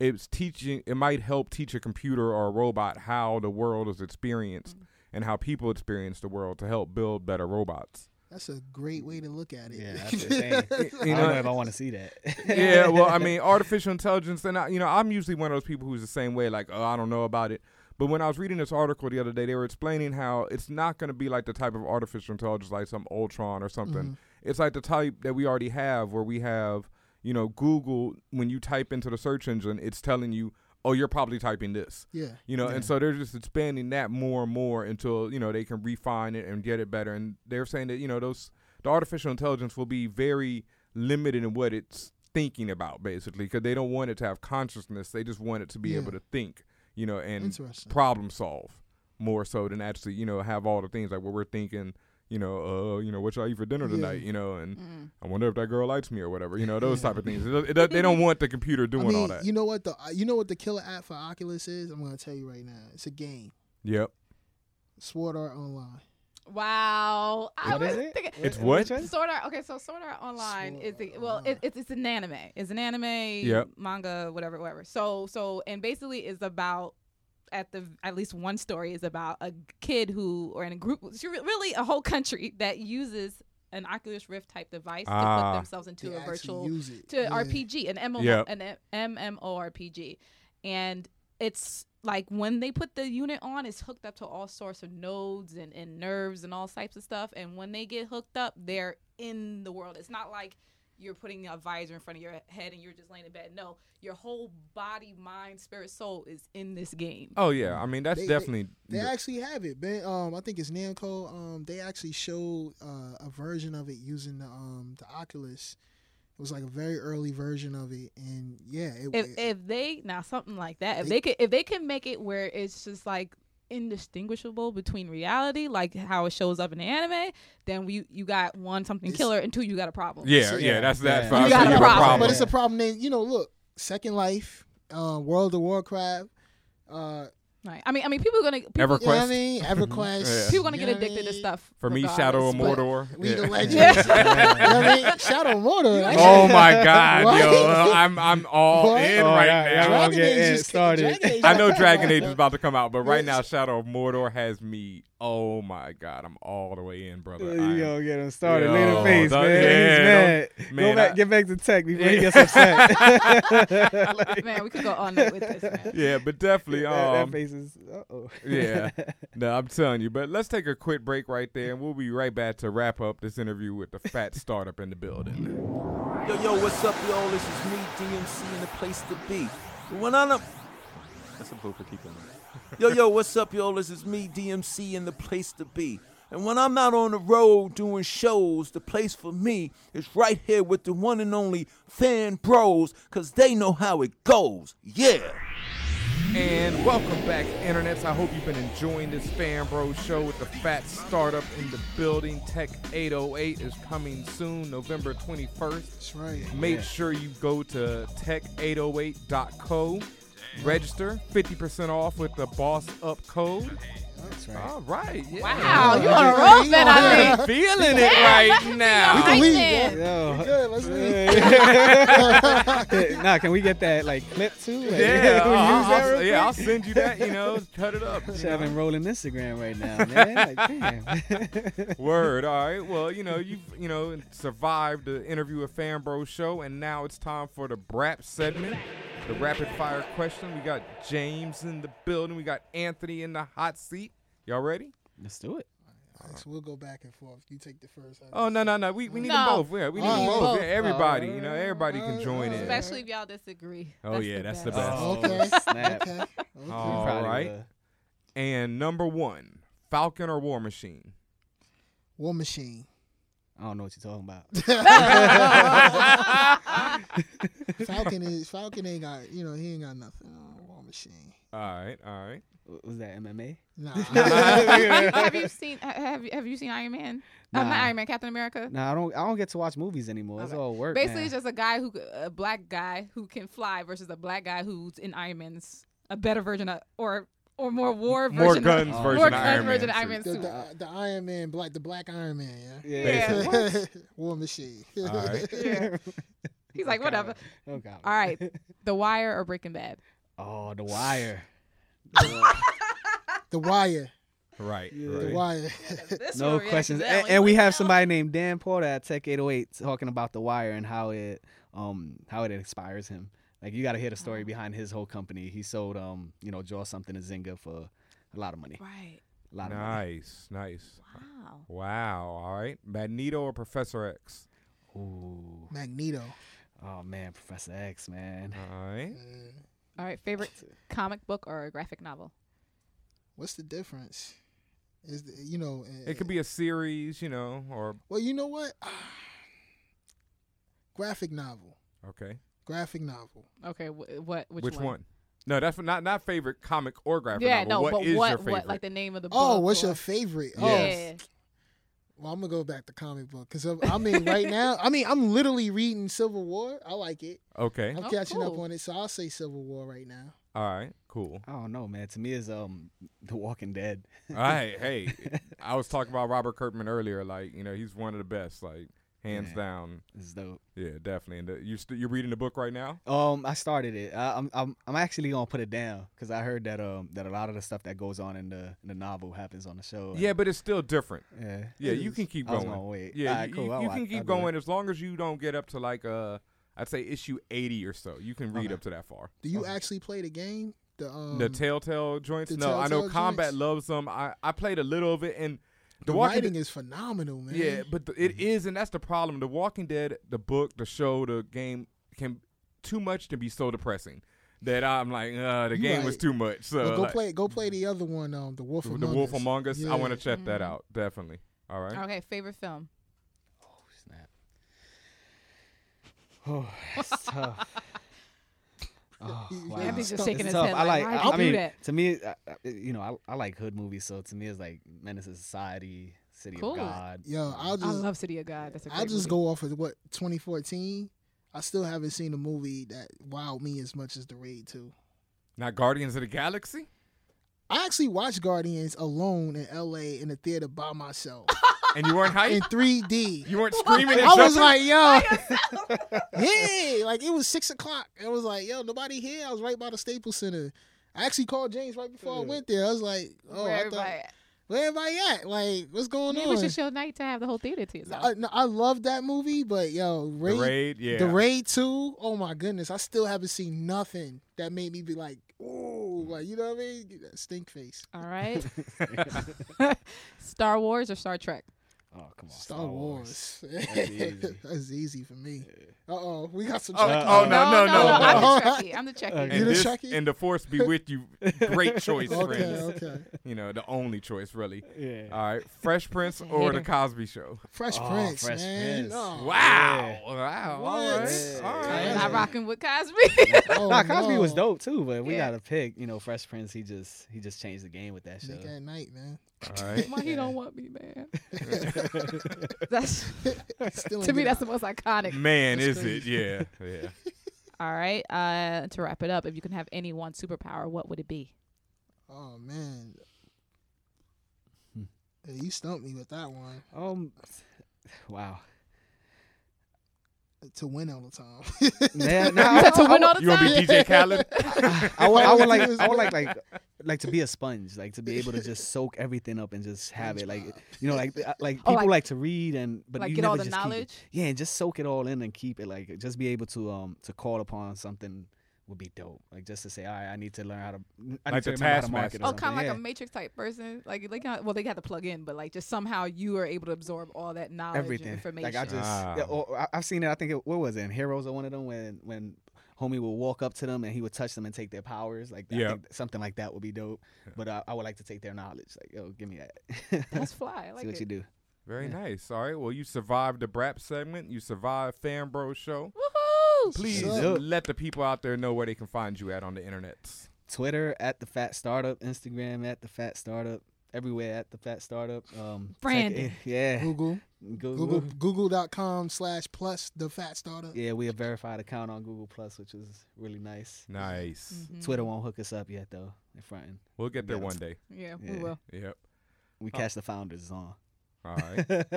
it's teaching, it might help teach a computer or a robot how the world is experienced and how people experience the world to help build better robots. That's a great way to look at it. Yeah, that's insane. I You don't know know, if I want to see that. yeah, well, I mean, artificial intelligence, and I, you know, I'm usually one of those people who's the same way, like, oh, I don't know about it. But when I was reading this article the other day, they were explaining how it's not going to be like the type of artificial intelligence like some Ultron or something. Mhm. It's like the type that we already have, where we have, you know, Google when you type into the search engine, it's telling you, oh, you're probably typing this. Yeah. You know, Yeah. and so they're just expanding that more and more until you know they can refine it and get it better. And they're saying that you know those the artificial intelligence will be very limited in what it's thinking about, basically, because they don't want it to have consciousness. They just want it to be Yeah. able to think, you know, and problem solve more so than actually you know have all the things like what we're thinking. You know, uh, you know, what y'all eat for dinner Yeah. tonight? You know, and Mm. I wonder if that girl likes me or whatever. You know, those type of things. It, it- they don't want the computer doing I mean, all that. you know what the uh, you know what the killer app for Oculus is? I'm gonna tell you right now. It's a game. yep. Sword Art Online. Wow. I What was is it? thinking. It's what? Sword Art. Okay, so Sword Art Online Sword is a, well, Online. it, it's it's an anime. It's an anime, Yep. manga, whatever, whatever. So so and basically is about at the at least one story is about a kid who or in a group, it's really a whole country that uses an Oculus Rift type device to Ah. put themselves into a virtual use it. to Yeah. RPG, an MMO, Yep. an MMORPG, and it's like when they put the unit on, it's hooked up to all sorts of nodes and, and nerves and all types of stuff. And when they get hooked up, they're in the world. It's not like you're putting a visor in front of your head and you're just laying in bed. No, your whole body, mind, spirit, soul is in this game. Oh yeah, I mean that's They- they- definitely They actually have it. Ben, um, I think it's Namco. Um, they actually showed uh, a version of it using the um the Oculus. It was like a very early version of it, and yeah, it, if it- if they now something like that, if They- they could if they can make it where it's just like indistinguishable between reality, like how it shows up in the anime, then we you got one something It's- killer, and two you got a problem. yeah, So, yeah, yeah, that's that's yeah. fine. You got a have problem. but it's a problem. That, you know, look, Second Life, uh, World of Warcraft, uh, Right. I mean, I mean, people are gonna people, Ever- you know I EverQuest. mean, EverQuest. Yeah. people are gonna you get know what I addicted to stuff. For me, Shadow of Mordor. League Yeah. of Legends. Yeah. you know I mean? Shadow of Mordor. that Oh my God, What? yo! I'm I'm all What? in Oh, right yeah, yeah, now. I'll Dragon Age just- started. Dragon Age I know Dragon Age is about to come out, but right now Shadow of Mordor has me. Oh my God, I'm all the way in, brother. I You am- gonna get him started. Yo, Look at the face, man. yeah, He's mad. don't- Go back, I- get back to tech before he gets upset. Like, Man, we could go all night with this, man. Yeah, but definitely. that, that Um, face is. Uh-oh. yeah. no, I'm telling you. But let's take a quick break right there, and we'll be right back to wrap up this interview with the Phat Startup in the building. Yo, yo, what's up, y'all? This is me, DMC, in the place to be. When I'm up. That's a blooper, keep going. Yo, yo, what's up, y'all? This is me, DMC, in the place to be. And when I'm out on the road doing shows, the place for me is right here with the one and only Fan Bros, because they know how it goes. Yeah. And welcome back, internets. I hope you've been enjoying this Fan Bro show with the Phat Startup in the building. Tech 808 is coming soon, November 21st. That's right. Make sure you go to tech808.co. Register 50% off with the Boss Up code. That's right. All right. Yeah. Wow, you Yeah. on a roll, man. I I'm feeling it right now. We can leave. Yeah. Yo. Good, let's leave. nah, can we get that like clip too? Like, Yeah, we I'll, I'll- yeah, I'll send you that. You know, cut it up. you Shit, I've know. been rolling Instagram right now, man. Like, damn. Word. All right. Well, you know, you've you know survived the interview with Fan Bro show, and now it's time for the BRAP segment, the rapid fire question. We got James in the building. We got Anthony in the hot seat. Y'all ready? Let's do it. Alright, so we'll go back and forth. You take the first. I Oh no no no. We we need No. them both. Yeah, we need them Oh, both. both. Yeah, everybody. You know, everybody can oh, join in. especially if y'all disagree. Oh, yeah, that's the best. Oh, Okay. snap. Okay. okay. All Probably right. And number one, Falcon or War Machine. War Machine. I don't know what you're talking about. Falcon is Falcon ain't got you know he ain't got nothing on War Machine. All right, all right. W- Was that MMA? Nah. have you seen ha- have you, have you seen Iron Man? Uh, not Iron Man, Captain America. No, I don't. I don't get to watch movies anymore. It's all work. Basically, now. it's just a guy who a black guy who can fly versus a black guy who's in Iron Man's a better version of or or more war version, More version guns of, Oh. version more of guns Iron version Man. Iron Man the, suit. the, the Iron Man, black the black Iron Man, yeah. yeah. Basically. War Machine. All right. Yeah. He's like, whatever. Okay. All right, The Wire or Breaking Bad? Oh, The Wire. the Wire. Right. Yeah. The. Wire. No questions. And, and we have somebody named Dan Porter at Tech 808 talking about The Wire and how it um how it inspires him. Like you got to hear the story behind his whole company. He sold um you know draw something to Zynga for a lot of money. Right. A lot of money. Nice, nice. Wow. Wow. All right. Magneto or Professor X? Ooh. Magneto. Oh man, Professor X, man. All right. All right, favorite comic book or graphic novel? What's the difference? Is the, you know? It could be a series, you know, or Well, you know what? Graphic novel. okay. Graphic novel. Okay, wh- what which, Which, one? one? No, that's not not favorite comic or graphic Yeah, novel. no, what but is what your favorite? what like the name of the book? Oh, what's or- your favorite? Yeah. Oh, well, I'm gonna go back to comic book because I mean, right now, I mean, I'm literally reading Civil War. I like it. okay. I'm Oh, catching up on it, so I'll say Civil War right now. All right. Cool. I don't know, man. To me, it's um, The Walking Dead. All right. Hey, I was talking about Robert Kirkman earlier. Like, you know, he's one of the best. Like, hands Yeah. down. It's dope. Yeah, definitely. And the, you st- you're reading the book right now? Um, I started it. I, I'm I'm I'm actually gonna put it down because I heard that um that a lot of the stuff that goes on in the in the novel happens on the show. and- Yeah, but it's still different. yeah. Yeah, you can keep I was going. gonna wait. Yeah, Alright, you, cool. you, I'll you can keep I'll going as long as you don't get up to like uh, I'd say issue 80 or so. You can read Okay. up to that far. Do you Okay. actually play the game? The um, the Telltale joints? the no, I know Combat joints? loves them. I, I played a little of it, and the, The Walking writing is phenomenal, man. Yeah, but the, Mm-hmm. it is, and that's the problem. The Walking Dead, the book, the show, the game can too much to be so depressing that I'm like, uh, the You game was too much. So Well, go like, play. Go play the other one. Um, the Wolf the Among Wolf Us. Among Us. I want to check that Mhm. out definitely. All right. Okay, favorite film. Oh snap. Oh, it's tough. Oh, wow. Anthony's just shaking his tough. head. I like. why'd I, you I do mean, that? to me, I, I- you know, I, I like hood movies. So to me, it's like Menace to Society, City Cool. of God. Yo, I'll I just love City of God. That's a great I'll just movie. go off of what 2014. I still haven't seen a movie that wowed me as much as The Raid 2. Not Guardians of the Galaxy. I actually watched Guardians alone in LA in the theater by myself And you weren't in 3D. You weren't screaming. And I was like, yo, yeah, like it was six o'clock. I was like, yo, nobody here. I was right by the Staples Center. I actually called James right before I went there. I was like, oh, Where I everybody thought, at? where everybody at? Like, what's going Maybe on? it was just your night to have the whole theater to yourself. I, no, I love that movie, but yo, the Raid, raid. Yeah. the Raid 2, oh my goodness, I still haven't seen nothing that made me be like, ooh, mm. like you know what I mean? Stink face. All right. Star Wars or Star Trek? Oh come on, Star, Wars. That's easy. That's easy for me. Uh oh, we got some. Uh, oh, Trekkies. oh, no, no, no, I'm no. the Trekkie. I'm the Trekkie. Okay. You and, the this, Chucky? and the force be with you. Great choice, Okay, friends. okay. You know, the only choice, really. Yeah. All right, Fresh Prince or the Cosby Show. Fresh Oh, Prince, Fresh man. Prince. Oh, Wow, wow. All What? right, all Yeah. I'm not rocking with Cosby. oh, nah, Cosby no. was dope too, but we Yeah. gotta pick. You know, Fresh Prince. He just he just changed the game with that show. Nick at Nite, man. All right. Why he don't want me, man? that's Still to me. get That's the most iconic. Man, That's is it? Yeah, yeah. All right. Uh, to wrap it up, if you can have any one superpower, what would it be? Oh man. Hmm. Hey, you stumped me with that one. Um, wow. To win all the time. Yeah, You nah, said to win all the You want to be DJ Khaled? I would, I would like, I would like, like, like to be a sponge, like to be able to just soak everything up and just have it, like, you know, like, uh, like Oh, people like- like, to read and, but like you get never all the just keep it. knowledge. Yeah, and just soak it all in and keep it, like, just be able to, um, to call upon something would be dope. Like just to say, all right, I need to learn how to, I Like need to the remember how to market. or Oh, something. kind of like yeah. a Matrix type person. Like, like how- well, they got to plug in, but like just somehow you are able to absorb all that knowledge and everything. information. Like I just, Ah. yeah, or, I- I've seen it. I think it, what was it? In Heroes or one of them when when homie would walk up to them and he would touch them and take their powers. Like I Yep. think something like that would be dope. But uh, I would like to take their knowledge. Like yo, give me that. That's fly. I like See what it. you do. Very Yeah. nice. All right. Well, you survived the Brap segment. You survived Fan Bro Show. Woohoo! Please Yup. let the people out there know where they can find you at on the internet. Twitter at the Phat Startup, Instagram at the Phat Startup, everywhere at the Phat Startup. Um, check Branding. it- yeah. Google. Google. Google Google.com slash plus the Phat Startup. Yeah, we have verified account on Google Plus, which is really nice. Nice. Mhm. Twitter won't hook us up yet though. In fronting. We'll get there Yeah. one day. Yeah, we will. Yep. We Oh. catch the founders on. All right.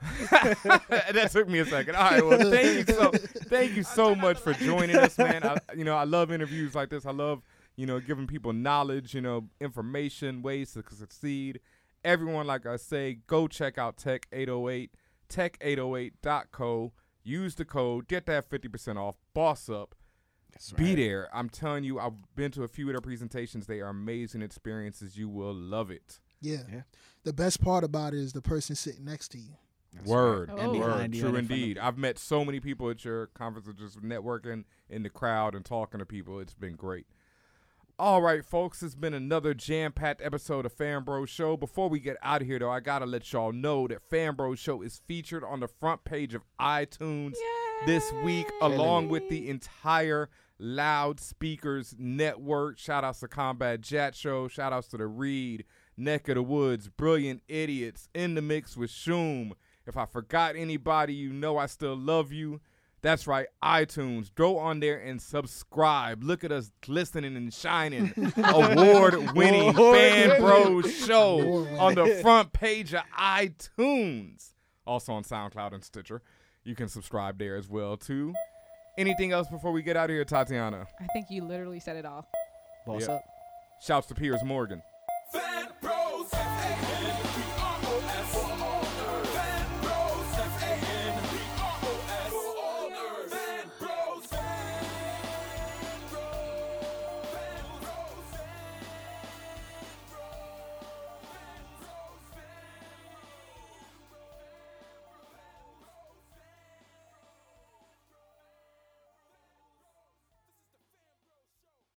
that took me a second. All right. Well, thank you so thank you so much for joining us, man. I, you know, I love interviews like this. I love you know giving people knowledge, you know, information, ways to succeed. Everyone, like I say, go check out Tech 808, tech808.co. Use the code, get that 50% off. Boss up. That's Be there. I'm telling you, I've been to a few of their presentations. They are amazing experiences. You will love it. Yeah. Yeah. The best part about it is the person sitting next to you. Word, right. Oh. And word, true and in of indeed. I've met so many people at your conferences, just networking in the crowd and talking to people. It's been great. All right, folks, it's been another jam-packed episode of Fan Bro Show. Before we get out of here, though, I gotta let y'all know that Fan Bro Show is featured on the front page of iTunes this week, along with the entire Loud Speakers Network. Shout outs to Combat Jack Show. Shout outs to the Read, Neck of the Woods, Brilliant Idiots, In the Mix with Shoom. If I forgot anybody, you know I still love you. That's right, iTunes. Go on there and subscribe. Look at us glistening and shining. Award winning Fan Bros show on the front page of iTunes. Also on SoundCloud and Stitcher. You can subscribe there as well, too. Anything else before we get out of here, Tatiana? I think you literally said it all. Boss Yeah. up. Shouts to Piers Morgan. Fan Bros.